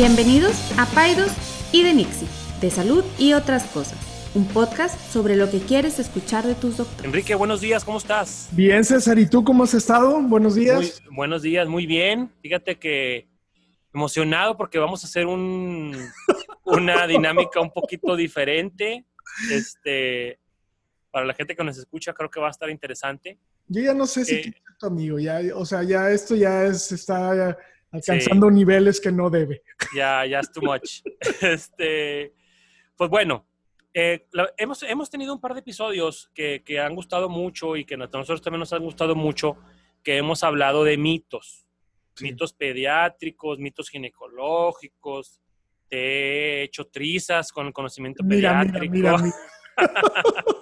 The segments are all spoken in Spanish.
Bienvenidos a Paidos y de Nixie, de salud y otras cosas. Un podcast sobre lo que quieres escuchar de tus doctores. Enrique, buenos días, ¿cómo estás? Bien, César, ¿y tú cómo has estado? Buenos días. Muy- buenos días, muy bien. Fíjate que emocionado porque vamos a hacer un, una dinámica un poquito diferente. Este, para la gente que nos escucha, creo que va a estar interesante. Yo ya no sé si Eh, tu amigo, ya, o sea, ya esto ya es, está alcanzando niveles que no debe. Ya, ya es too much. Este, pues bueno, eh, la- hemos, hemos tenido un par de episodios que, que han gustado mucho y que a nosotros también nos han gustado mucho, que hemos hablado de mitos. Sí. Mitos pediátricos, mitos ginecológicos. Te he hecho trizas con el conocimiento mira, pediátrico. mira, mira.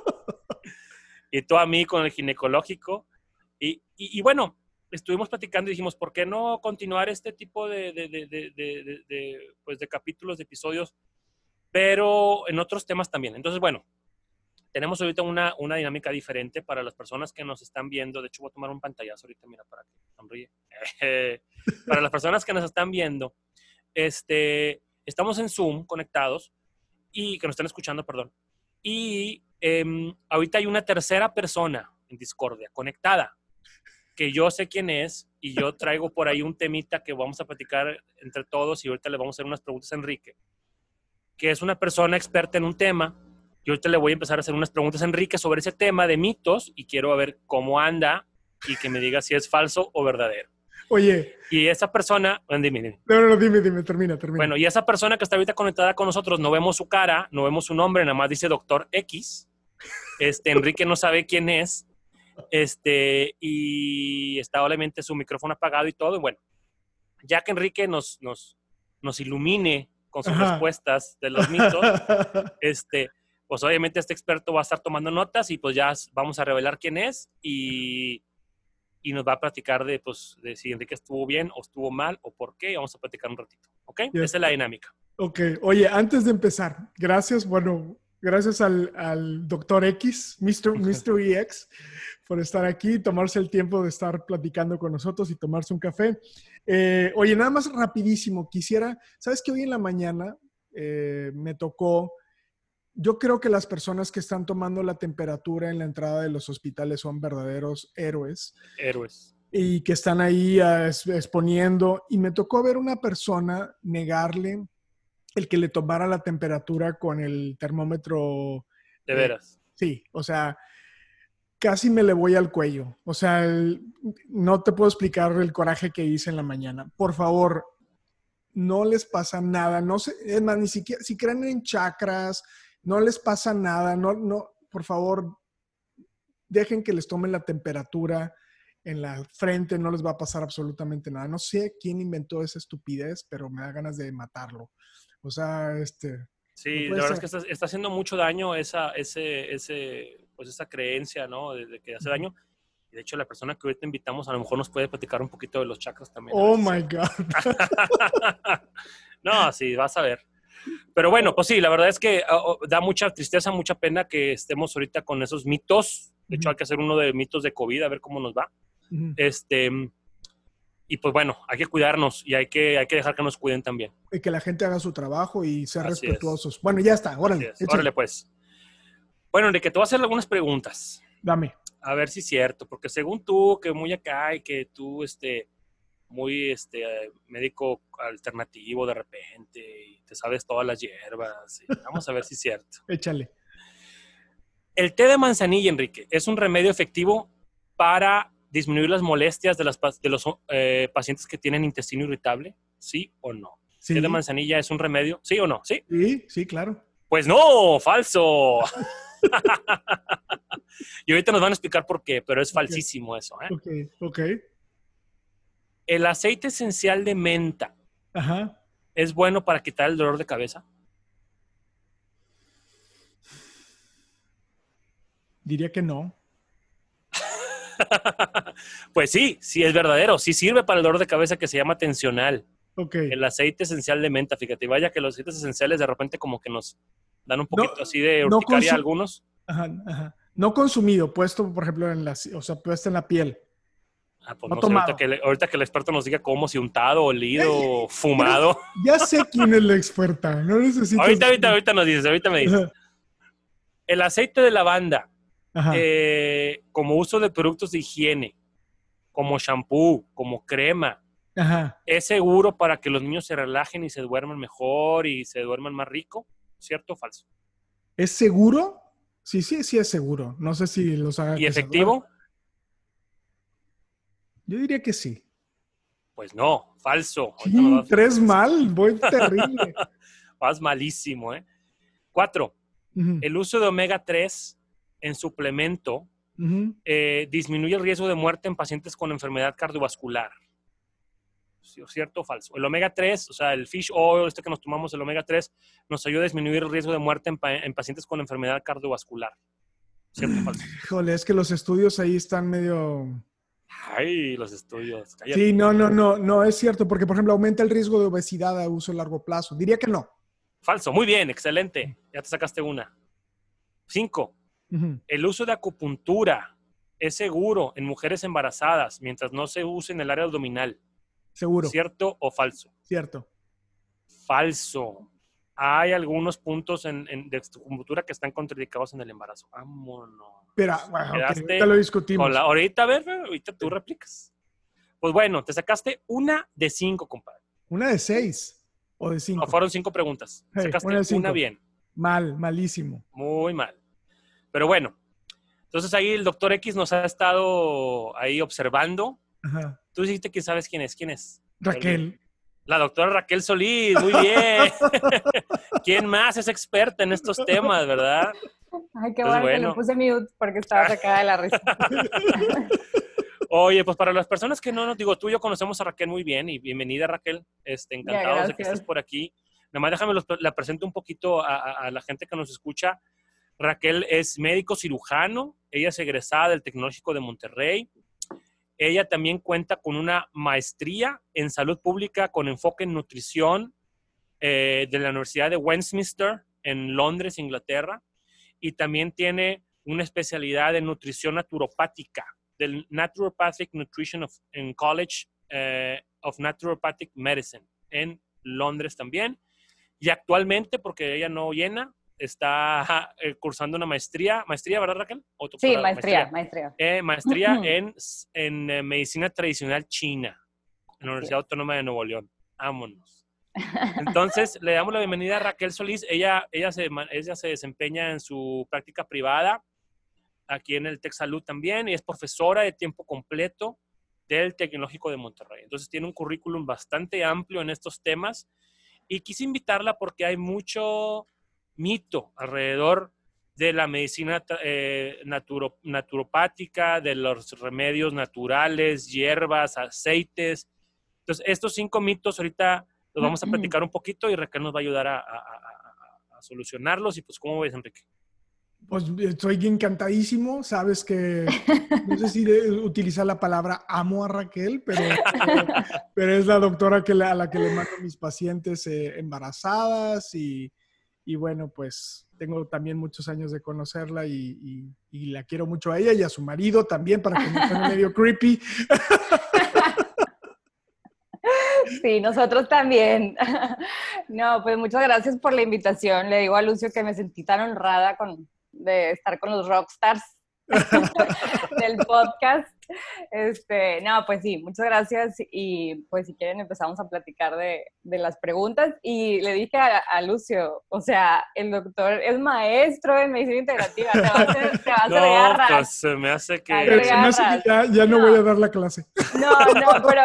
y tú a mí con el ginecológico. Y, y- y bueno, estuvimos platicando y dijimos, ¿por qué no continuar este tipo de, de- de- de- pues, de capítulos, de episodios, pero en otros temas también? Entonces, bueno, tenemos ahorita una, una dinámica diferente para las personas que nos están viendo. De hecho, voy a tomar un pantallazo ahorita, mira, para que sonríe. para las personas que nos están viendo, este, estamos en Zoom conectados y que nos están escuchando, perdón. Y em, ahorita hay una tercera persona en Discordia conectada, que yo sé quién es y yo traigo por ahí un temita que vamos a platicar entre todos y ahorita le vamos a hacer unas preguntas a Enrique, que es una persona experta en un tema. Y ahorita le voy a empezar a hacer unas preguntas a Enrique sobre ese tema de mitos y quiero ver cómo anda y que me diga si es falso o verdadero. Oye, Y esa persona, dime, dime. no, no, no, dime, dime, termina, termina. Bueno, y esa persona que está ahorita conectada con nosotros, no vemos su cara, no vemos su nombre, nada más dice doctor X. Este, Enrique no sabe quién es. Este, y está obviamente su micrófono apagado y todo. Y bueno, ya que Enrique nos, nos, nos ilumine con sus Ajá. respuestas de los mitos, este, pues obviamente este experto va a estar tomando notas y pues ya vamos a revelar quién es y, y nos va a platicar de, pues, de si Enrique estuvo bien o estuvo mal o por qué. y Vamos a platicar un ratito, ¿ok? Yes. Esa es la dinámica. ok, oye, antes de empezar, gracias, bueno, gracias al, al doctor X, Mr. Mr. EX, por estar aquí, tomarse el tiempo de estar platicando con nosotros y tomarse un café. Eh, oye, nada más rapidísimo, quisiera, sabes que hoy en la mañana eh, me tocó, yo creo que las personas que están tomando la temperatura en la entrada de los hospitales son verdaderos héroes Héroes. y que están ahí ah, exponiendo. Y me tocó ver una persona negarle el que le tomara la temperatura con el termómetro. De Eh, veras. Sí, o sea, casi me le voy al cuello. O sea, el- no te puedo explicar el coraje que hice en la mañana. Por favor, no les pasa nada. No sé, es más, ni siquiera, si creen en chakras, no les pasa nada. No, no, por favor, dejen que les tomen la temperatura en la frente, no les va a pasar absolutamente nada. No sé quién inventó esa estupidez, pero me da ganas de matarlo. O sea, este, Sí, no la verdad es que está, está haciendo mucho daño esa, ese, ese, pues esa creencia, ¿no? De, de que hace daño. Y de hecho, la persona que ahorita invitamos a lo mejor nos puede platicar un poquito de los chakras también. oh my God. no, sí, vas a ver. Pero bueno, pues sí, la verdad es que oh, oh, da mucha tristeza, mucha pena que estemos ahorita con esos mitos. De hecho, hay que hacer uno de mitos de COVID, a ver cómo nos va. Ujú. Este, y pues bueno, hay que cuidarnos y hay que, hay que dejar que nos cuiden también. Y que la gente haga su trabajo y sea Así es. respetuosos. Bueno, ya está, órale, es. Órale, pues. Bueno, Enrique, te voy a hacer algunas preguntas. Dame. A ver si es cierto, porque según tú, que muy acá y que tú, este, muy, este, médico alternativo de repente y te sabes todas las hierbas. y vamos a ver si es cierto. Échale. El té de manzanilla, Enrique, es un remedio efectivo para disminuir las molestias de, las, de los eh, pacientes que tienen intestino irritable, ¿sí o no? Sí. ¿Té de manzanilla es un remedio? ¿Sí o no? ¿Sí? Sí, sí, claro. Pues no, falso. y ahorita nos van a explicar por qué, pero es falsísimo eso. ¿eh? Ok, ok. El aceite esencial de menta Ajá. es bueno para quitar el dolor de cabeza. Diría que no. pues sí, sí es verdadero, sí sirve para el dolor de cabeza que se llama tensional. Ok. El aceite esencial de menta, fíjate, vaya que los aceites esenciales de repente como que nos dan un poquito así de no urticaria a consu- algunos. Ajá, ajá. No consumido, puesto, por ejemplo, en la, o sea, puesto en la piel. Ah, pues No no, sé, ahorita que, le- ahorita que el experto nos diga cómo, si untado, olido, fumado. Ya sé quién es la experta. No necesito. ahorita, ahorita, ahorita nos dices, ahorita me dices. El aceite de lavanda. Eh, como uso de productos de higiene, como shampoo, como crema, Ajá. es seguro para que los niños se relajen y se duerman mejor y se duerman más rico, ¿cierto o falso? ¿Es seguro? Sí, sí, sí es seguro. No sé si los haga. ¿Y efectivo? Yo diría que sí. Pues no, falso. Vas- Tres mal, voy terrible. Vas malísimo, ¿eh? Cuatro, el uso de omega 3 en suplemento eh, disminuye el riesgo de muerte en pacientes con enfermedad cardiovascular. ¿Sí- ¿Cierto o falso? El omega 3, o sea, el fish oil, este que nos tomamos, el omega 3, nos ayuda a disminuir el riesgo de muerte en, pa- en pacientes con enfermedad cardiovascular. ¿Cierto o falso? Híjole, es que los estudios ahí están medio. Ay, los estudios. cállate. Sí, no, no, no, no es cierto, porque por ejemplo aumenta el riesgo de obesidad a uso a largo plazo. Diría que no. Falso, muy bien, excelente. Ya te sacaste una. Cinco, El uso de acupuntura es seguro en mujeres embarazadas mientras no se use en el área abdominal. Seguro, ¿Cierto o falso? cierto. Falso. Hay algunos puntos en, en- de acupuntura que están contraindicados en el embarazo. Vámonos. Pero bueno, ahorita lo discutimos. Con la- ahorita, a ver, ahorita tú replicas. Pues bueno, te sacaste una de cinco, compadre. Una de seis o de cinco. No, fueron cinco preguntas. Hey, Sacaste una bien. Mal, malísimo. Muy mal. Pero bueno, entonces ahí el doctor X nos ha estado ahí observando. Ajá. Tú dijiste que sabes quién es. ¿Quién es? Raquel. La doctora Raquel Solís, muy bien. ¿Quién más es experta en estos temas, verdad? Ay, qué Pues bueno, que le puse mute porque estaba sacada de la risa. Oye, pues para las personas que no nos digo, tú y yo conocemos a Raquel muy bien y bienvenida Raquel, este, encantados de que estés por aquí. Nada más déjame los- la presento un poquito a, a- a la gente que nos escucha. Raquel es médico cirujano, ella es egresada del Tecnológico de Monterrey. Ella también cuenta con una maestría en salud pública con enfoque en nutrición eh, de la Universidad de Westminster en Londres, Inglaterra. Y también tiene una especialidad en nutrición naturopática del Naturopathic Nutrition of, College eh, of Naturopathic Medicine en Londres también. Y actualmente, porque ella no llena, está eh, cursando una maestría. ¿Maestría, verdad, Raquel? ¿O Sí, doctorado? maestría, maestría. Eh, maestría en, en eh, medicina tradicional china en la Universidad Autónoma de Nuevo León. Vámonos. Entonces, le damos la bienvenida a Raquel Solís. Ella, ella, se, ella se desempeña en su práctica privada aquí en el Tech Salud también y es profesora de tiempo completo del Tecnológico de Monterrey. Entonces, tiene un currículum bastante amplio en estos temas y quise invitarla porque hay mucho mito alrededor de la medicina eh, naturo- naturopática, de los remedios naturales, hierbas, aceites. Entonces, estos cinco mitos ahorita los vamos a platicar un poquito y Raquel nos va a ayudar a, a- a- a- a solucionarlos. Y pues, ¿cómo ves, Enrique? Pues estoy encantadísimo. Sabes que no sé si de- utilizar la palabra amo a Raquel, pero, pero es la doctora que la- a la que le mando a mis pacientes eh, embarazadas y, y bueno, pues tengo también muchos años de conocerla y, y- y la quiero mucho a ella y a su marido también para que no suene medio creepy. Sí, nosotros también. No, pues muchas gracias por la invitación. Le digo a Lucio que me sentí tan honrada con, de estar con los rockstars del podcast. Este, no, pues sí, muchas gracias y pues si quieren empezamos a platicar de, de las preguntas y le dije a, a Lucio, o sea, el doctor es maestro en medicina integrativa, te va a hacer, te va a hacer No, pues se me hace que... Se me hace que ya, ya no, No. voy a dar la clase. No, no, pero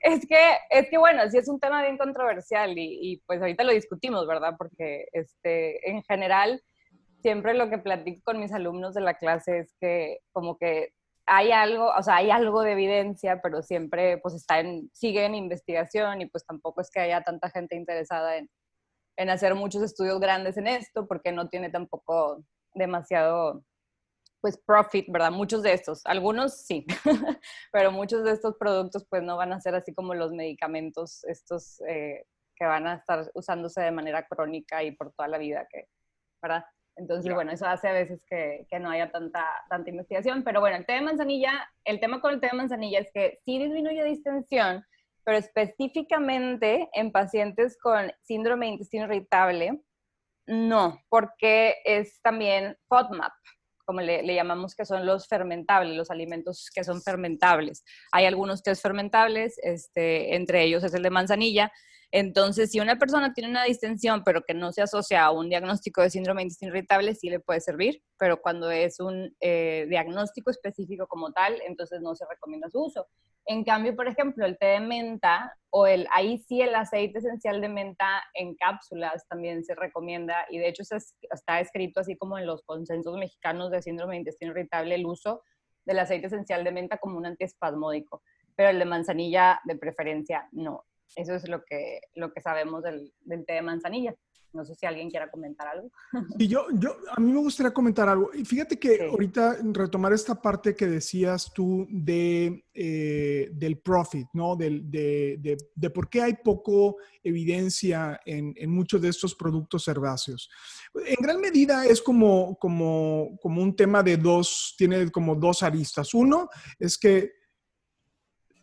es que, es que bueno, sí es un tema bien controversial y, y, pues ahorita lo discutimos, ¿verdad? Porque este, en general, siempre lo que platico con mis alumnos de la clase es que como que hay algo, o sea, hay algo de evidencia, pero siempre pues está en, sigue en investigación y pues tampoco es que haya tanta gente interesada en, en hacer muchos estudios grandes en esto porque no tiene tampoco demasiado pues profit, ¿verdad? Muchos de estos, algunos sí, pero muchos de estos productos pues no van a ser así como los medicamentos estos eh, que van a estar usándose de manera crónica y por toda la vida, que, ¿verdad? Entonces, bueno, eso hace a veces que, que, no haya tanta, tanta investigación. Pero bueno, el té de manzanilla, el tema con el té de manzanilla es que sí disminuye distensión, pero específicamente en pacientes con síndrome de intestino irritable, no, porque es también FODMAP, como le, le, llamamos que son los fermentables, los alimentos que son fermentables. Hay algunos test fermentables, este, entre ellos es el de manzanilla, entonces, si una persona tiene una distensión, pero que no se asocia a un diagnóstico de síndrome de intestino irritable, sí le puede servir, pero cuando es un eh, diagnóstico específico como tal, entonces no se recomienda su uso. En cambio, por ejemplo, el té de menta o el, ahí sí el aceite esencial de menta en cápsulas también se recomienda y de hecho está escrito así como en los consensos mexicanos de síndrome de intestino irritable el uso del aceite esencial de menta como un antiespasmódico, pero el de manzanilla de preferencia no. Eso es lo que, lo que sabemos del, del té de manzanilla. No sé si alguien quiera comentar algo. Y yo, yo, a mí me gustaría comentar algo. Y fíjate que ahorita retomar esta parte que decías tú de, eh, del profit, ¿no? De, de, de, por qué hay poco evidencia en, en, muchos de estos productos herbáceos. En gran medida es como, como, como un tema de dos, tiene como dos aristas. Uno es que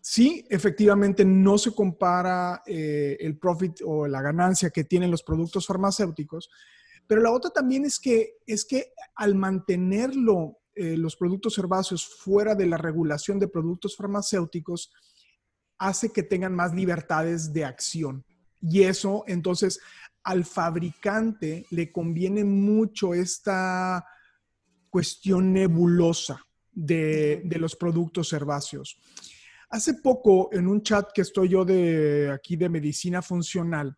Sí, efectivamente no se compara eh, el profit o la ganancia que tienen los productos farmacéuticos, pero la otra también es que, es que al mantenerlo, eh, los productos herbáceos fuera de la regulación de productos farmacéuticos, hace que tengan más libertades de acción. Y eso, entonces, al fabricante le conviene mucho esta cuestión nebulosa de, de los productos herbáceos. Hace poco, en un chat que estoy yo de aquí de medicina funcional,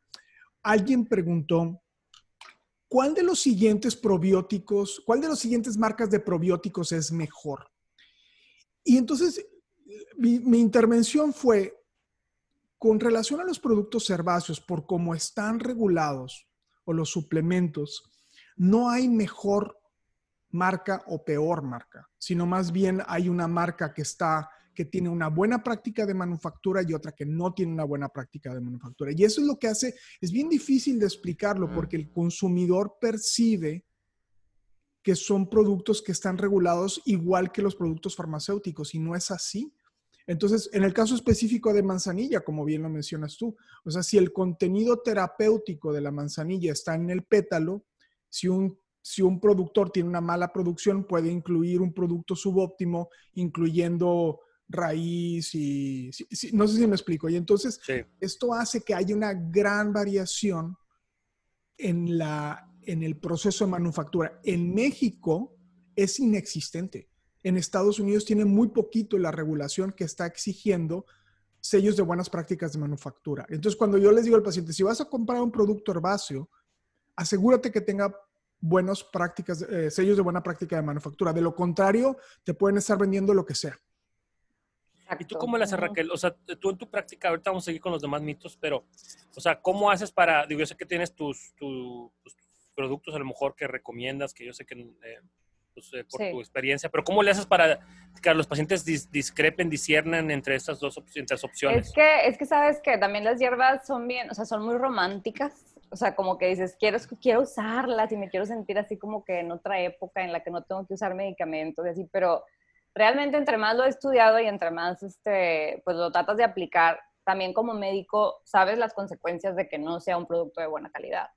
alguien preguntó, ¿cuál de los siguientes probióticos, cuál de los siguientes marcas de probióticos es mejor? Y entonces mi, mi intervención fue, con relación a los productos herbáceos, por cómo están regulados o los suplementos, no hay mejor marca o peor marca, sino más bien hay una marca que está que tiene una buena práctica de manufactura y otra que no tiene una buena práctica de manufactura. Y eso es lo que hace, es bien difícil de explicarlo porque el consumidor percibe que son productos que están regulados igual que los productos farmacéuticos y no es así. Entonces, en el caso específico de manzanilla, como bien lo mencionas tú, o sea, si el contenido terapéutico de la manzanilla está en el pétalo, si un si un productor tiene una mala producción, puede incluir un producto subóptimo, incluyendo raíz y no sé si me explico. Y entonces esto hace que haya una gran variación en, la, en el proceso de manufactura. En México es inexistente. En Estados Unidos tiene muy poquito la regulación que está exigiendo sellos de buenas prácticas de manufactura. Entonces, cuando yo les digo al paciente, si vas a comprar un producto herbáceo, asegúrate que tenga buenas prácticas, eh, sellos de buena práctica de manufactura. De lo contrario, te pueden estar vendiendo lo que sea. ¿Y tú cómo le haces, Raquel? O sea, tú en tu práctica, ahorita vamos a seguir con los demás mitos, pero, o sea, ¿cómo haces para, digo, yo sé que tienes tus, tus, productos a lo mejor que recomiendas, que yo sé que eh, pues, eh, por tu experiencia, pero ¿cómo le haces para que los pacientes discrepen, disciernan entre estas dos entre opciones? Es que, es que sabes que también las hierbas son bien, o sea, son muy románticas. O sea, como que dices, quiero, quiero usarlas y me quiero sentir así como que en otra época en la que no tengo que usar medicamentos y así, pero realmente entre más lo he estudiado y entre más este, pues lo tratas de aplicar, también como médico sabes las consecuencias de que no sea un producto de buena calidad.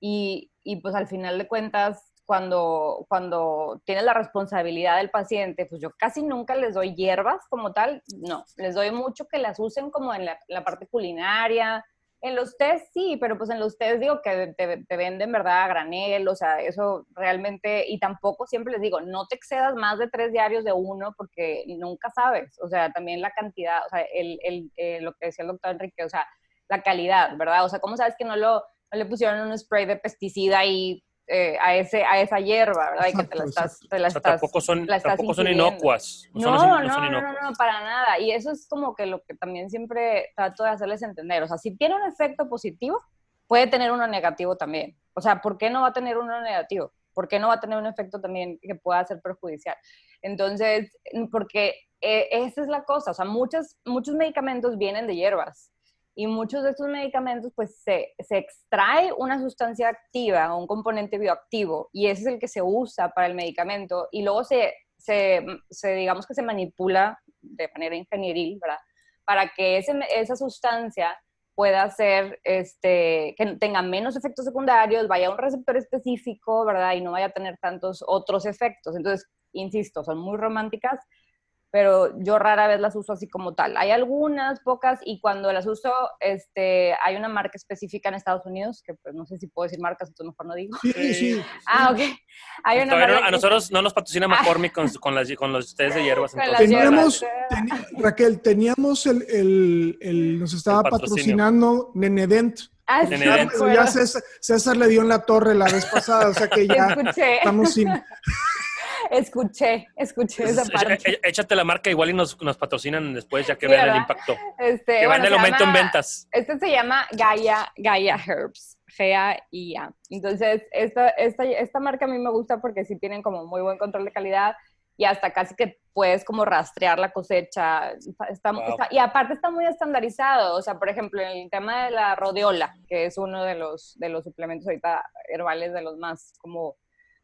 Y, y pues al final de cuentas, cuando, cuando tienes la responsabilidad del paciente, pues yo casi nunca les doy hierbas como tal, no, les doy mucho que las usen como en la, la parte culinaria, en los test sí, pero pues en los test digo que te, venden, ¿verdad? A granel, o sea, eso realmente, y tampoco siempre les digo, no te excedas más de tres diarios de uno porque nunca sabes, o sea, también la cantidad, o sea, el, el, eh, lo que decía el doctor Enrique, o sea, la calidad, ¿verdad? O sea, ¿cómo sabes que no, lo, no le pusieron un spray de pesticida y eh, a, ese, a esa hierba, ¿verdad? Y que te la estás... Te la estás tampoco son, tampoco son inocuas. No, no, no, no, no, para nada. Y eso es como que lo que también siempre trato de hacerles entender. O sea, si tiene un efecto positivo, puede tener uno negativo también. O sea, ¿por qué no va a tener uno negativo? ¿Por qué no va a tener un efecto también que pueda ser perjudicial? Entonces, porque eh, esa es la cosa. O sea, muchos, muchos medicamentos vienen de hierbas y muchos de estos medicamentos pues se, se, extrae una sustancia activa un componente bioactivo y ese es el que se usa para el medicamento y luego se, se, se digamos que se manipula de manera ingenieril, ¿verdad? Para que ese, esa sustancia pueda ser, este, que tenga menos efectos secundarios, vaya a un receptor específico, ¿verdad? Y no vaya a tener tantos otros efectos. Entonces, insisto, son muy románticas, pero yo rara vez las uso así como tal. Hay algunas, pocas, y cuando las uso, este, hay una marca específica en Estados Unidos, que pues no sé si puedo decir marcas, entonces mejor no digo. Sí, sí. Ah, ok. Hay una marca a nosotros no nos patrocina McCormick con, con, las, con los tés de hierbas. Teníamos, Raquel, teníamos el, el, el- nos estaba El patrocinando Nenedent. Ah, sí, ya acuerdo. César, César le dio en la torre la vez pasada, o sea que ya estamos sin... escuché, escuché esa Entonces, parte. Échate la marca igual y nos, nos patrocinan después ya que Sí, vean el impacto. Este, Que bueno, van el se aumento en ventas. Este se llama Gaia, Gaia Herbs, G-A-I-A. Entonces, esta, esta, esta marca a mí me gusta porque sí tienen como muy buen control de calidad y hasta casi que puedes como rastrear la cosecha. Está- está- Wow. está- y aparte está muy estandarizado. O sea, por ejemplo, en el tema de la rodiola, que es uno de los, de los suplementos ahorita herbales de los más como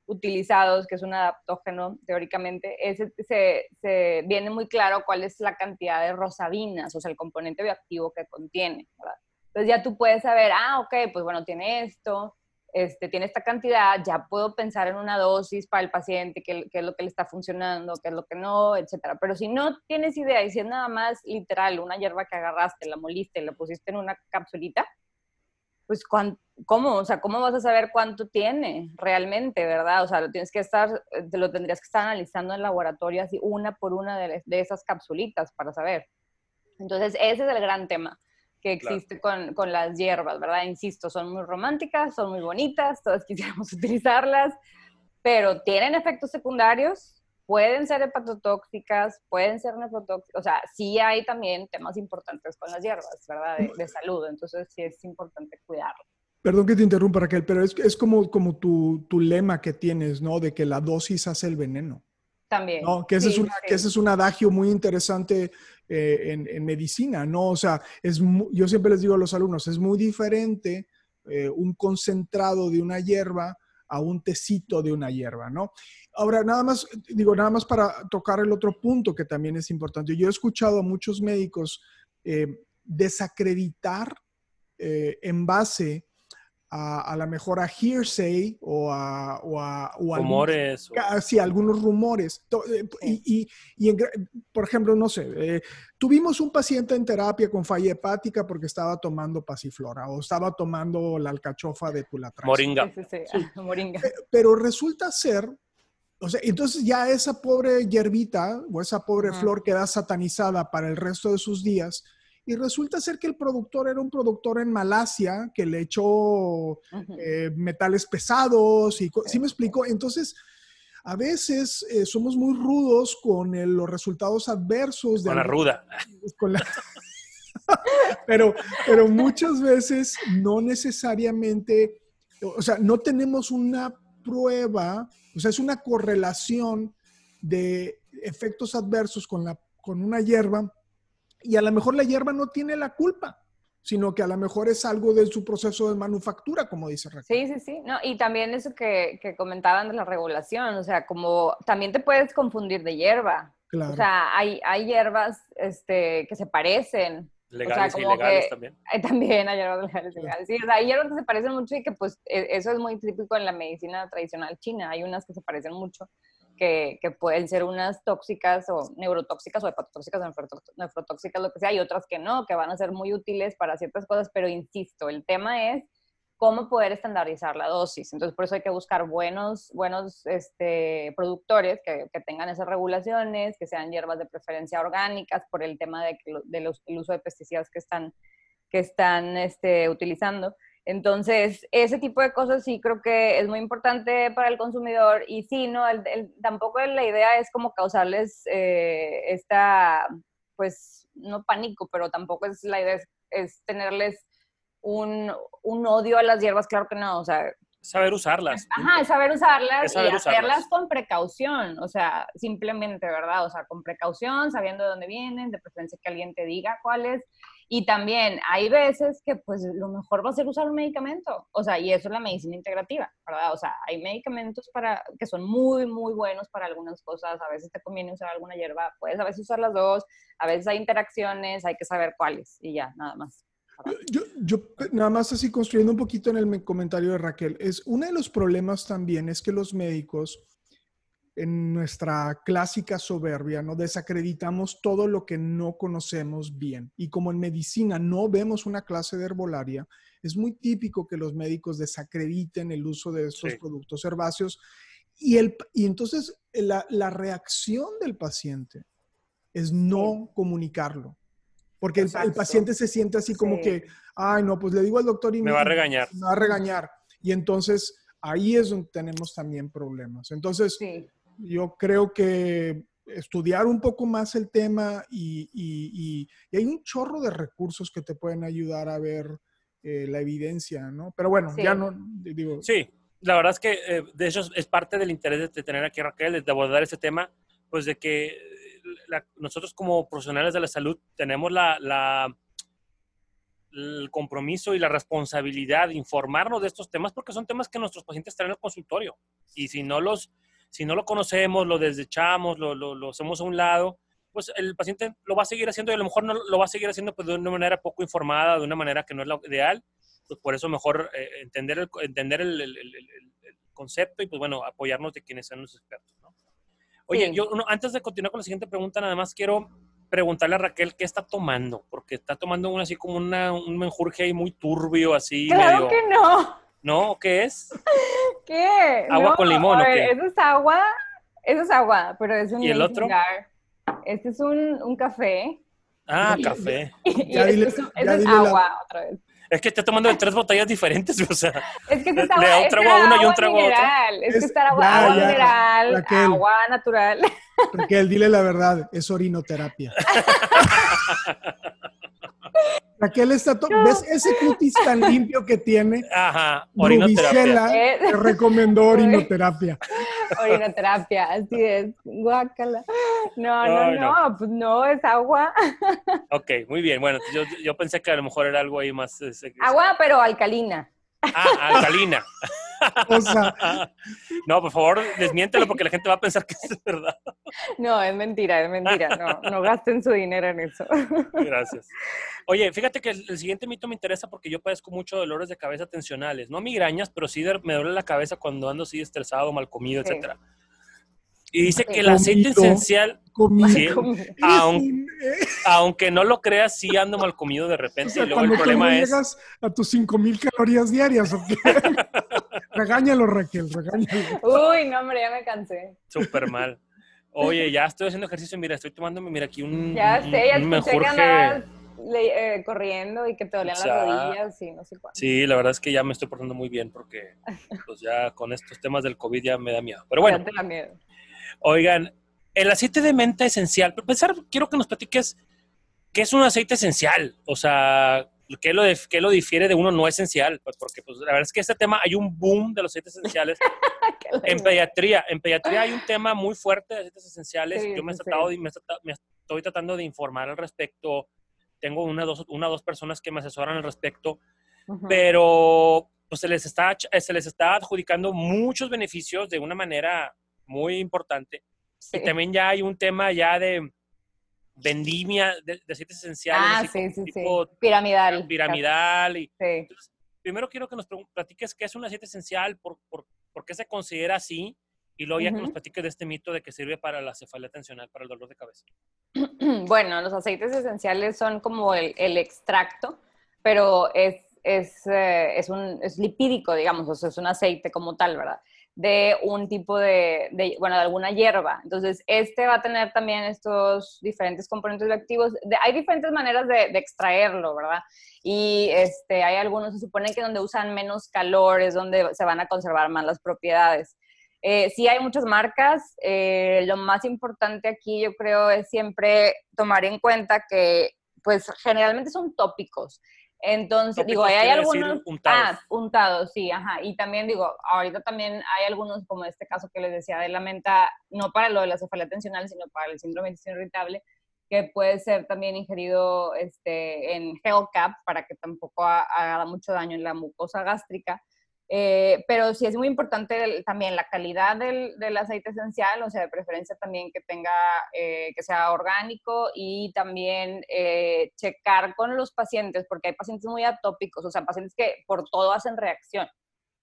utilizados, que es un adaptógeno teóricamente, ese se, se viene muy claro cuál es la cantidad de rosabinas, o sea, el componente bioactivo que contiene, ¿verdad? Entonces ya tú puedes saber, ah, ok, pues bueno, tiene esto, este, tiene esta cantidad, ya puedo pensar en una dosis para el paciente, qué, qué es lo que le está funcionando, qué es lo que no, etcétera. Pero si no tienes idea y si es nada más literal una hierba que agarraste, la moliste, la pusiste en una capsulita, pues ¿cuán- ¿cómo? O sea, ¿cómo vas a saber cuánto tiene realmente, verdad? O sea, lo tienes que estar, eh, te lo tendrías que estar analizando en laboratorio así una por una de, de esas capsulitas para saber. Entonces, ese es el gran tema que Claro. existe con, con las hierbas, ¿verdad? Insisto, son muy románticas, son muy bonitas, todas quisiéramos utilizarlas, pero tienen efectos secundarios, pueden ser hepatotóxicas, pueden ser nefrotóxicas, o sea, sí hay también temas importantes con las hierbas, ¿verdad? De, de salud, entonces sí es importante cuidarlo. Perdón que te interrumpa, Raquel, pero es, es como, como tu, tu lema que tienes, ¿no? De que la dosis hace el veneno. También. ¿no? Que ese, es, Sí, una- sí. que ese es un adagio muy interesante eh, en, en medicina, ¿no? O sea, es yo siempre les digo a los alumnos, es muy diferente eh, un concentrado de una hierba a un tecito de una hierba, ¿no? Ahora, nada más, digo, nada más para tocar el otro punto que también es importante. Yo he escuchado a muchos médicos eh, desacreditar eh, en base a, a la mejor a hearsay o a, o a, o a algunos- Rumores. o- sí, algunos rumores. Eh, Y, y- y en gra- por ejemplo, no sé, eh, tuvimos un paciente en terapia con falla hepática porque estaba tomando pasiflora o estaba tomando la alcachofa de tulatrax. Moringa. Sí, sí, sí, moringa. Pero resulta ser, o sea, entonces ya esa pobre hierbita o esa pobre flor queda satanizada para el resto de sus días. Y resulta ser que el productor era un productor en Malasia que le echó eh, metales pesados y ¿sí me explico? Entonces, a veces eh, somos muy rudos con el- los resultados adversos de Con la ruda. con la- pero, pero muchas veces no necesariamente, o sea, no tenemos una prueba, o sea, es una correlación de efectos adversos con, la, con una hierba y a lo mejor la hierba no tiene la culpa, sino que a lo mejor es algo de su proceso de manufactura, como dice Raquel. Sí, sí, sí. No, y también eso que, que comentaban de la regulación, o sea, como también te puedes confundir de hierba. Claro. O sea, hay, hay hierbas este, que se parecen. Legales y como ilegales que- también. Hay también hay hierbas legales y ilegales. Sí, o sea, hay hierbas que se parecen mucho y que pues e- eso es muy típico en la medicina tradicional china. Hay unas que se parecen mucho, que, pueden ser unas tóxicas o neurotóxicas o hepatotóxicas o nefrotóxicas, lo que sea, y otras que no, que van a ser muy útiles para ciertas cosas, pero insisto, el tema es cómo poder estandarizar la dosis. Entonces, por eso hay que buscar buenos, buenos este, productores que, que tengan esas regulaciones, que sean hierbas de preferencia orgánicas por el tema de, lo- de el uso de pesticidas que están, que están este, utilizando. Entonces, ese tipo de cosas sí creo que es muy importante para el consumidor y sí, no, El- el- tampoco la idea es como causarles eh, esta, pues, no pánico, pero tampoco es la idea es, es tenerles un, un odio a las hierbas, claro que no, o sea, Saber usarlas. Ajá, saber usarlas saber y hacerlas usarlas. con precaución, o sea, simplemente, ¿verdad? O sea, con precaución, sabiendo de dónde vienen, de preferencia que alguien te diga cuáles. Y también hay veces que pues lo mejor va a ser usar un medicamento, o sea, y eso es la medicina integrativa, ¿verdad? O sea, hay medicamentos para, que son muy, muy buenos para algunas cosas, a veces te conviene usar alguna hierba, puedes a veces usar las dos, a veces hay interacciones, hay que saber cuáles y ya, nada más. Yo, yo nada más así construyendo un poquito en el me- comentario de Raquel, es uno de los problemas también es que los médicos en nuestra clásica soberbia no desacreditamos todo lo que no conocemos bien y como en medicina no vemos una clase de herbolaria, es muy típico que los médicos desacrediten el uso de estos Sí. productos herbáceos y, el, y entonces la, la reacción del paciente es no comunicarlo. Porque el, el paciente se siente así como Sí. que, ay, no, pues le digo al doctor y Me va a regañar. Me va a regañar. Y entonces ahí es donde tenemos también problemas. Entonces, Sí. Yo creo que estudiar un poco más el tema y, y- y- y hay un chorro de recursos que te pueden ayudar a ver eh, la evidencia, ¿no? Pero bueno, Sí. ya no, digo, Sí, la verdad es que eh, de hecho es parte del interés de, tener aquí a Raquel, de abordar este tema, pues de que eh, la- nosotros como profesionales de la salud tenemos la, la- el compromiso y la responsabilidad de informarnos de estos temas porque son temas que nuestros pacientes traen al consultorio. Y si no los, si no lo conocemos, lo desechamos, lo, lo, lo hacemos a un lado, pues el paciente lo va a seguir haciendo y a lo mejor no lo va a seguir haciendo pues, de una manera poco informada, de una manera que no es la ideal. Pues por eso mejor eh, entender, el, entender el, el- el- concepto y pues bueno, apoyarnos de quienes sean los expertos. ¿no? Oye, Sí. yo no, antes de continuar con la siguiente pregunta, nada más quiero preguntarle a Raquel qué está tomando, porque está tomando una así como una, un menjurje ahí muy turbio, así Claro medio... que no. ¿No? ¿Qué es? ¿Qué? ¿Agua No, con limón o qué? Eso es agua, eso es agua, pero es un ¿Y el otro? Este es un, un café. Ah, café. Y Ya dile- ya eso es la- agua otra vez. Es que está tomando de tres botellas diferentes, o sea, Es que es agua, da un es trago que a uno y un agua trago a otro. mineral. Es, Es- que está agua, ya, agua ya, mineral, Raquel. agua natural. Raquel, dile la verdad, es orinoterapia. Raquel está, to- ¿ves ese cutis tan limpio que tiene? ajá, orinoterapia. Te recomendó orinoterapia. Orinoterapia, así es. Guácala. No, no, no. no, pues no, es agua. Ok, muy bien. Bueno, yo, yo pensé que a lo mejor era algo ahí más... ese- Agua, pero alcalina. Ah, alcalina. O sea, No, por favor, desmiéntelo porque la gente va a pensar que es verdad. No, es mentira, es mentira. No, no gasten su dinero en eso. Gracias. Oye, fíjate que el, el siguiente mito me interesa porque yo padezco mucho dolores de cabeza tensionales. No migrañas, pero sí de- me duele la cabeza cuando ando así estresado, mal comido, Sí. etcétera. Y dice que el aceite Comido. esencial, comida. Sí. Eres aun- un- eh, aunque no lo creas, sí ando mal comido de o repente. sea, y luego el tú problema no es... llegas a tus 5000 calorías diarias, ¿o qué? regáñalo, Raquel, regáñalo. Uy, no, hombre, ya me cansé. Súper mal. Oye, ya estoy haciendo ejercicio. Mira, estoy tomándome, mira, aquí un, Ya sé, ya escuché que andabas le- eh, corriendo y que te dolían las Ya. rodillas y no sé cuánto. Sí, la verdad es que ya me estoy portando muy bien porque pues ya con estos temas del COVID ya me da miedo. Pero bueno, Ya te da miedo. oigan, el aceite de menta esencial. Para empezar, quiero que nos platiques qué es un aceite esencial. O sea, ¿qué lo, qué lo difiere de uno no esencial? Pues porque pues, la verdad es que este tema hay un boom de los aceites esenciales. En pediatría, en pediatría hay un tema muy fuerte de aceites esenciales. Sí, Yo me, he tratado, sí. me, he trata- me estoy tratando de informar al respecto. Tengo una dos, una dos personas que me asesoran al respecto, Ujú. pero pues, se, les está, eh, se les está adjudicando muchos beneficios de una manera muy importante. Sí. Y también ya hay un tema ya de vendimia de, de aceites esenciales. Ah, sí, sí, sí. tipo Piramidal. piramidal. Y, Sí. entonces, primero quiero que nos platiques qué es un aceite esencial, por, por, por qué se considera así, y luego ya que Ujú. nos platiques de este mito de que sirve para la cefalea tensional, para el dolor de cabeza. Bueno, los aceites esenciales son como el, el extracto, pero es, es, eh, es, un, es lipídico, digamos, o sea, es un aceite como tal, ¿verdad? De un tipo de, de, bueno, de alguna hierba. Entonces, este va a tener también estos diferentes componentes activos. De- hay diferentes maneras de, extraerlo, ¿verdad? Y este, hay algunos, se supone que donde usan menos calor es donde se van a conservar más las propiedades. Eh, sí hay muchas marcas. eh, lo más importante aquí yo creo es siempre tomar en cuenta que pues generalmente son tópicos. Entonces, digo, hay algunos... Untados. Ah, untados, sí, ajá. Y también digo, ahorita también hay algunos, como este caso que les decía de la menta, no para lo de la cefalea tensional, sino para el síndrome de intestino irritable, que puede ser también ingerido este, en gel cap para que tampoco haga mucho daño en la mucosa gástrica. Eh, pero sí es muy importante también la calidad del, del, aceite esencial, o sea, de preferencia también que tenga, eh, que sea orgánico y también eh, checar con los pacientes, porque hay pacientes muy atópicos, o sea, pacientes que por todo hacen reacción.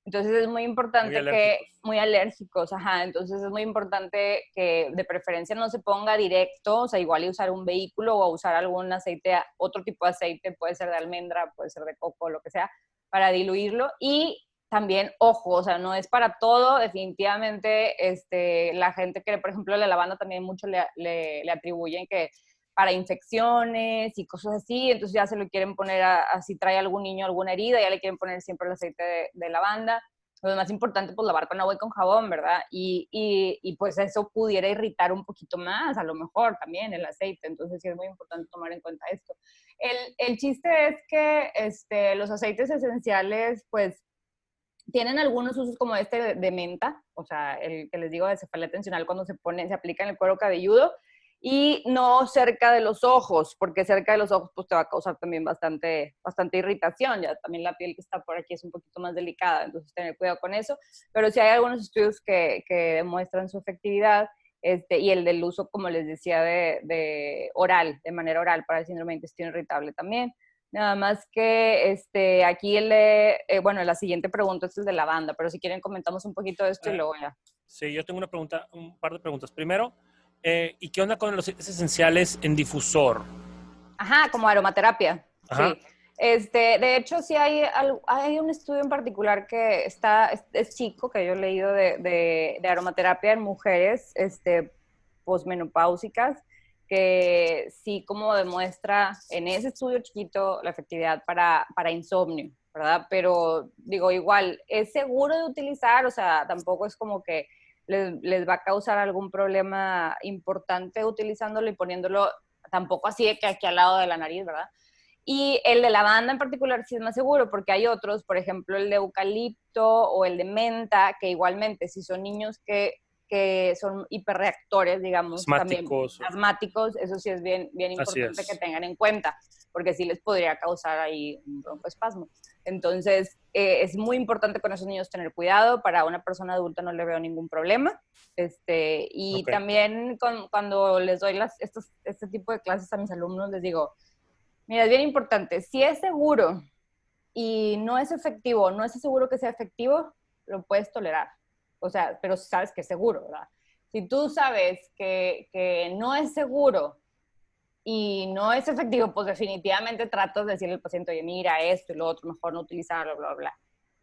Entonces es muy importante que, muy alérgicos, ajá, entonces es muy importante que de preferencia no se ponga directo, o sea, igual y usar un vehículo o usar algún aceite, otro tipo de aceite, puede ser de almendra, puede ser de coco, lo que sea, para diluirlo y también, ojo, o sea, no es para todo, definitivamente este, la gente que, por ejemplo, la lavanda también mucho le, le, atribuyen que para infecciones y cosas así, entonces ya se lo quieren poner, a, si trae algún niño alguna herida, ya le quieren poner siempre el aceite de, lavanda. Lo más importante, pues lavar con agua y con jabón, ¿verdad? Y, y, y, pues eso pudiera irritar un poquito más, a lo mejor también el aceite, entonces sí es muy importante tomar en cuenta esto. El, el chiste es que este, los aceites esenciales, pues tienen algunos usos como este de, menta, o sea, el que les digo de cefalea tensional cuando se pone, se aplica en el cuero cabelludo y no cerca de los ojos, porque cerca de los ojos pues te va a causar también bastante, bastante irritación, ya también la piel que está por aquí es un poquito más delicada, entonces tener cuidado con eso, pero sí hay algunos estudios que, que demuestran su efectividad este, y el del uso, como les decía, de, de oral, de manera oral para el síndrome de intestino irritable también. Nada más que este, aquí, el eh, bueno, la siguiente pregunta es el de la banda, pero si quieren comentamos un poquito de esto y ah, luego ya. Sí, yo tengo una pregunta, un par de preguntas. Primero, eh, ¿y qué onda con los esenciales en difusor? Ajá, como aromaterapia. Sí. Este, de hecho, sí hay, hay un estudio en particular que está, es, chico, que yo he leído de, de, de aromaterapia en mujeres este, posmenopáusicas que sí como demuestra en ese estudio chiquito la efectividad para, para insomnio, ¿verdad? Pero digo, igual, es seguro de utilizar, o sea, tampoco es como que les, les va a causar algún problema importante utilizándolo y poniéndolo tampoco así de que aquí al lado de la nariz, ¿verdad? Y el de lavanda en particular sí es más seguro porque hay otros, por ejemplo el de eucalipto o el de menta, que igualmente si son niños que que son hiperreactores, digamos, asmáticos. también asmáticos, eso sí es bien, bien importante que tengan en cuenta, porque sí les podría causar ahí un broncoespasmo. Entonces, eh, es muy importante con esos niños tener cuidado, para una persona adulta no le veo ningún problema, este, y también con, cuando les doy las, estos, este tipo de clases a mis alumnos, les digo, mira, es bien importante, si es seguro y no es efectivo, no es seguro que sea efectivo, lo puedes tolerar o sea, pero sabes que es seguro, ¿verdad? Si tú sabes que, que no es seguro y no es efectivo, pues definitivamente tratas de decirle al paciente, oye, mira esto y lo otro, mejor no utilizarlo, bla, bla.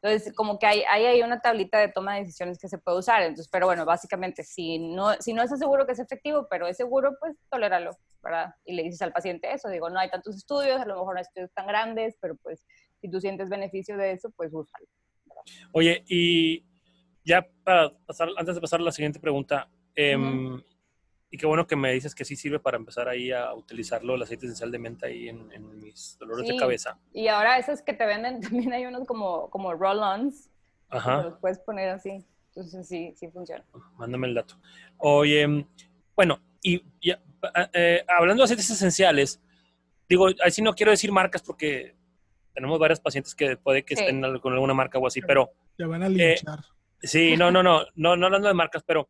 Entonces, como que hay, hay, una tablita de toma de decisiones que se puede usar. Entonces, pero bueno, básicamente, si no, si no es seguro que es efectivo, pero es seguro, pues toléralo, ¿verdad? Y le dices al paciente eso, digo, no hay tantos estudios, a lo mejor no hay estudios tan grandes, pero pues si tú sientes beneficio de eso, pues úsalo. Oye, y ya para pasar, antes de pasar a la siguiente pregunta, em, y qué bueno que me dices que sí sirve para empezar ahí a utilizarlo, el aceite esencial de menta ahí en, mis dolores de cabeza. Y ahora esos que te venden, también hay unos como, como roll-ons, Ajá. los puedes poner así. Entonces sí, sí funciona. Mándame el dato. Oye, bueno, y ya, eh, hablando de aceites esenciales, digo, ahí sí no quiero decir marcas porque tenemos varios pacientes que puede que estén con alguna marca o así, pero... Te van a eh, linchar. Sí, no, no, no, no, no hablando de marcas, pero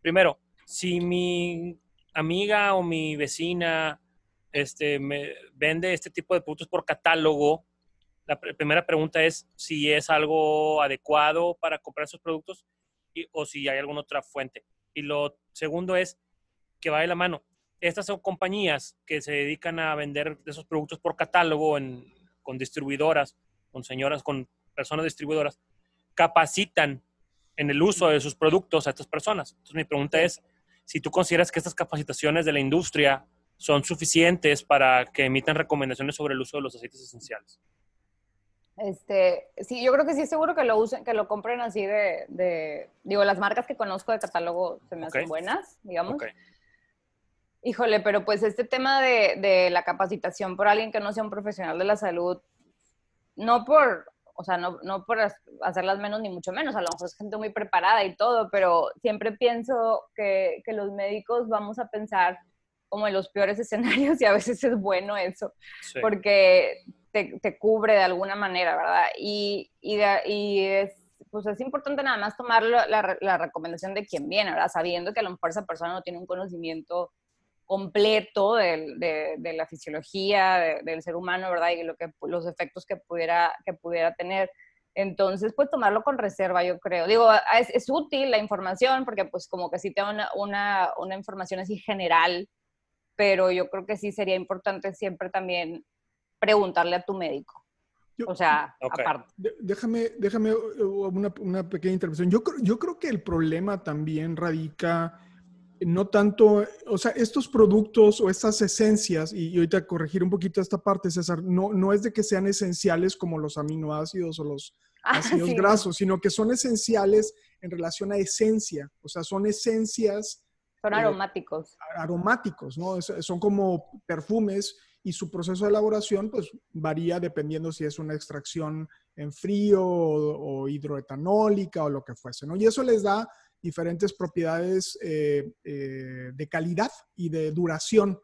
primero, si mi amiga o mi vecina este, me vende este tipo de productos por catálogo, la primera pregunta es si es algo adecuado para comprar esos productos o si hay alguna otra fuente. Y lo segundo es que va de la mano. Estas son compañías que se dedican a vender esos productos por catálogo con distribuidoras, con señoras, con personas distribuidoras, capacitan en el uso de sus productos a estas personas. Entonces mi pregunta es si tú consideras que estas capacitaciones de la industria son suficientes para que emitan recomendaciones sobre el uso de los aceites esenciales. Este, sí, yo creo que sí es seguro que lo usen, que lo compren así de, digo, las marcas que conozco de catálogo se me hacen buenas, digamos. Híjole, pero pues este tema de, de, la capacitación por alguien que no sea un profesional de la salud, no por, o sea, no, no por hacerlas menos ni mucho menos, a lo mejor es gente muy preparada y todo, pero siempre pienso que, que los médicos vamos a pensar como en los peores escenarios y a veces es bueno eso, porque te, te, cubre de alguna manera, ¿verdad? Y, y, y es, pues es importante nada más tomar la, la, recomendación de quien viene, ¿verdad? Sabiendo que a lo mejor esa persona no tiene un conocimiento completo de, de, de la fisiología del ser humano, ¿verdad? Y lo que, los efectos que pudiera, que pudiera tener. Entonces, pues tomarlo con reserva, yo creo. Digo, es, es útil la información porque pues como que sí te da una, una, una información así general pero yo creo que sí sería importante siempre también preguntarle a tu médico. o sea, aparte. Déjame, déjame uh, una, una, pequeña intervención. Yo, yo creo que el problema también radica no tanto, o sea, estos productos o estas esencias, y, ahorita corregir un poquito esta parte, César, no, no es de que sean esenciales como los aminoácidos o los ah, ácidos grasos, sino que son esenciales en relación a esencia, o sea, son esencias son eh, aromáticos. aromáticos, ¿no? son como perfumes y su proceso de elaboración pues varía dependiendo si es una extracción en frío o, hidroetanólica o lo que fuese, ¿no? Y eso les da diferentes propiedades eh, eh, de calidad y de duración.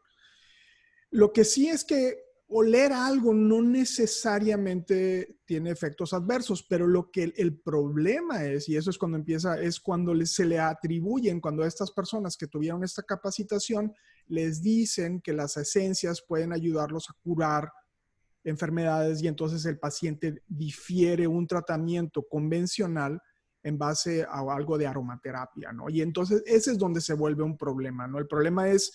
Lo que sí es que oler algo no necesariamente tiene efectos adversos, pero lo que el, problema es, y eso es cuando empieza, es cuando se le atribuyen, cuando a estas personas que tuvieron esta capacitación les dicen que las esencias pueden ayudarlos a curar enfermedades y entonces el paciente difiere un tratamiento convencional en base a algo de aromaterapia, ¿no? Y entonces ese es donde se vuelve un problema, ¿no? El problema es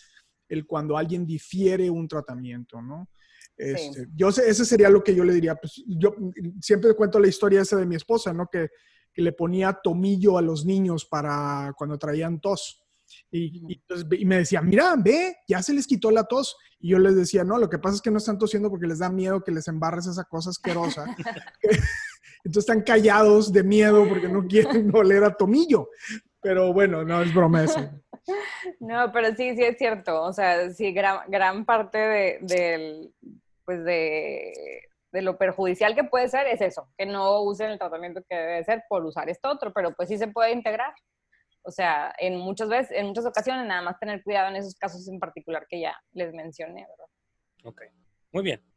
el cuando alguien difiere un tratamiento, ¿no? Este, yo sé, ese sería lo que yo le diría. Pues yo siempre cuento la historia esa de mi esposa, ¿no? Que, que le ponía tomillo a los niños para cuando traían tos. Y, y, me decía, mira, ve, ya se les quitó la tos. Y yo les decía, no, lo que pasa es que no están tosiendo porque les da miedo que les embarres esa cosa asquerosa. Entonces están callados de miedo porque no quieren oler a tomillo. Pero bueno, no es broma eso. No, pero sí, sí es cierto. O sea, sí, gran, gran parte de, del, pues de, lo perjudicial que puede ser es eso, que no usen el tratamiento que debe ser por usar esto otro, pero pues sí se puede integrar. O sea, en muchas veces, en muchas ocasiones, nada más tener cuidado en esos casos en particular que ya les mencioné, ¿verdad? Ok, muy bien.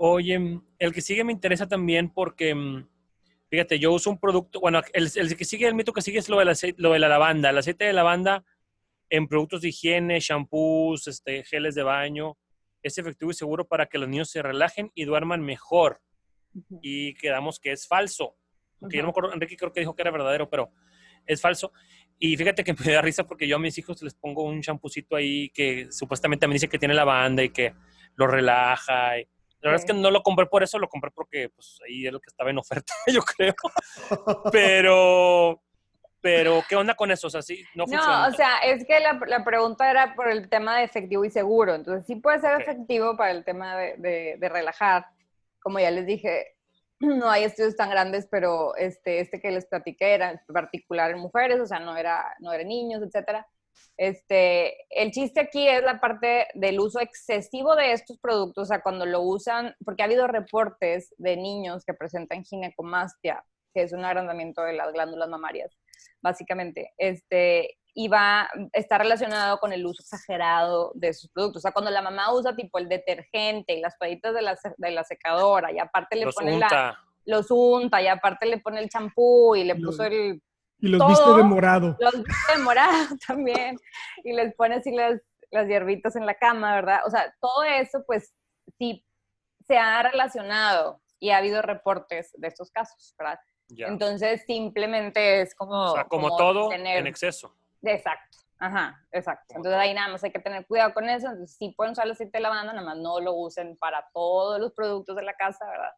Oye, el que sigue me interesa también porque, fíjate, yo uso un producto, bueno, el, que sigue, el mito que sigue es lo de, la, lo de la lavanda. El aceite de lavanda en productos de higiene, shampoos, este, geles de baño, es efectivo y seguro para que los niños se relajen y duerman mejor. Y quedamos que es falso. Aunque yo no me acuerdo, Enrique creo que dijo que era verdadero, pero es falso. Y fíjate que me da risa porque yo a mis hijos les pongo un champucito ahí que supuestamente me dice que tiene lavanda y que lo relaja. Y, la verdad es que no lo compré por eso, lo compré porque pues ahí es lo que estaba en oferta, yo creo. Pero pero, ¿qué onda con eso? O sea, sí, no funciona. No, o sea, es que la, la, pregunta era por el tema de efectivo y seguro. Entonces, sí puede ser efectivo para el tema de, de, relajar. Como ya les dije, no hay estudios tan grandes, pero este, este que les platiqué era particular en mujeres, o sea, no era, no era niños, etcétera. Este, el chiste aquí es la parte del uso excesivo de estos productos, o sea, cuando lo usan, porque ha habido reportes de niños que presentan ginecomastia, que es un agrandamiento de las glándulas mamarias, básicamente, este, y va, está relacionado con el uso exagerado de sus productos. O sea, cuando la mamá usa tipo el detergente y las toallitas de la, de la secadora y aparte le pone la... Los unta y aparte le pone el champú y le puso el... Y los viste de morado. Los viste de morado también. Y les pone así las, las hierbitas en la cama, ¿verdad? O sea, todo eso pues sí se ha relacionado y ha habido reportes de estos casos, ¿verdad? Entonces simplemente es como... O sea, como, todo en exceso. Exacto. Ajá, exacto. Entonces ahí nada más hay que tener cuidado con eso. Entonces, si pueden usar el aceite de lavanda, nada más no lo usen para todos los productos de la casa, ¿verdad?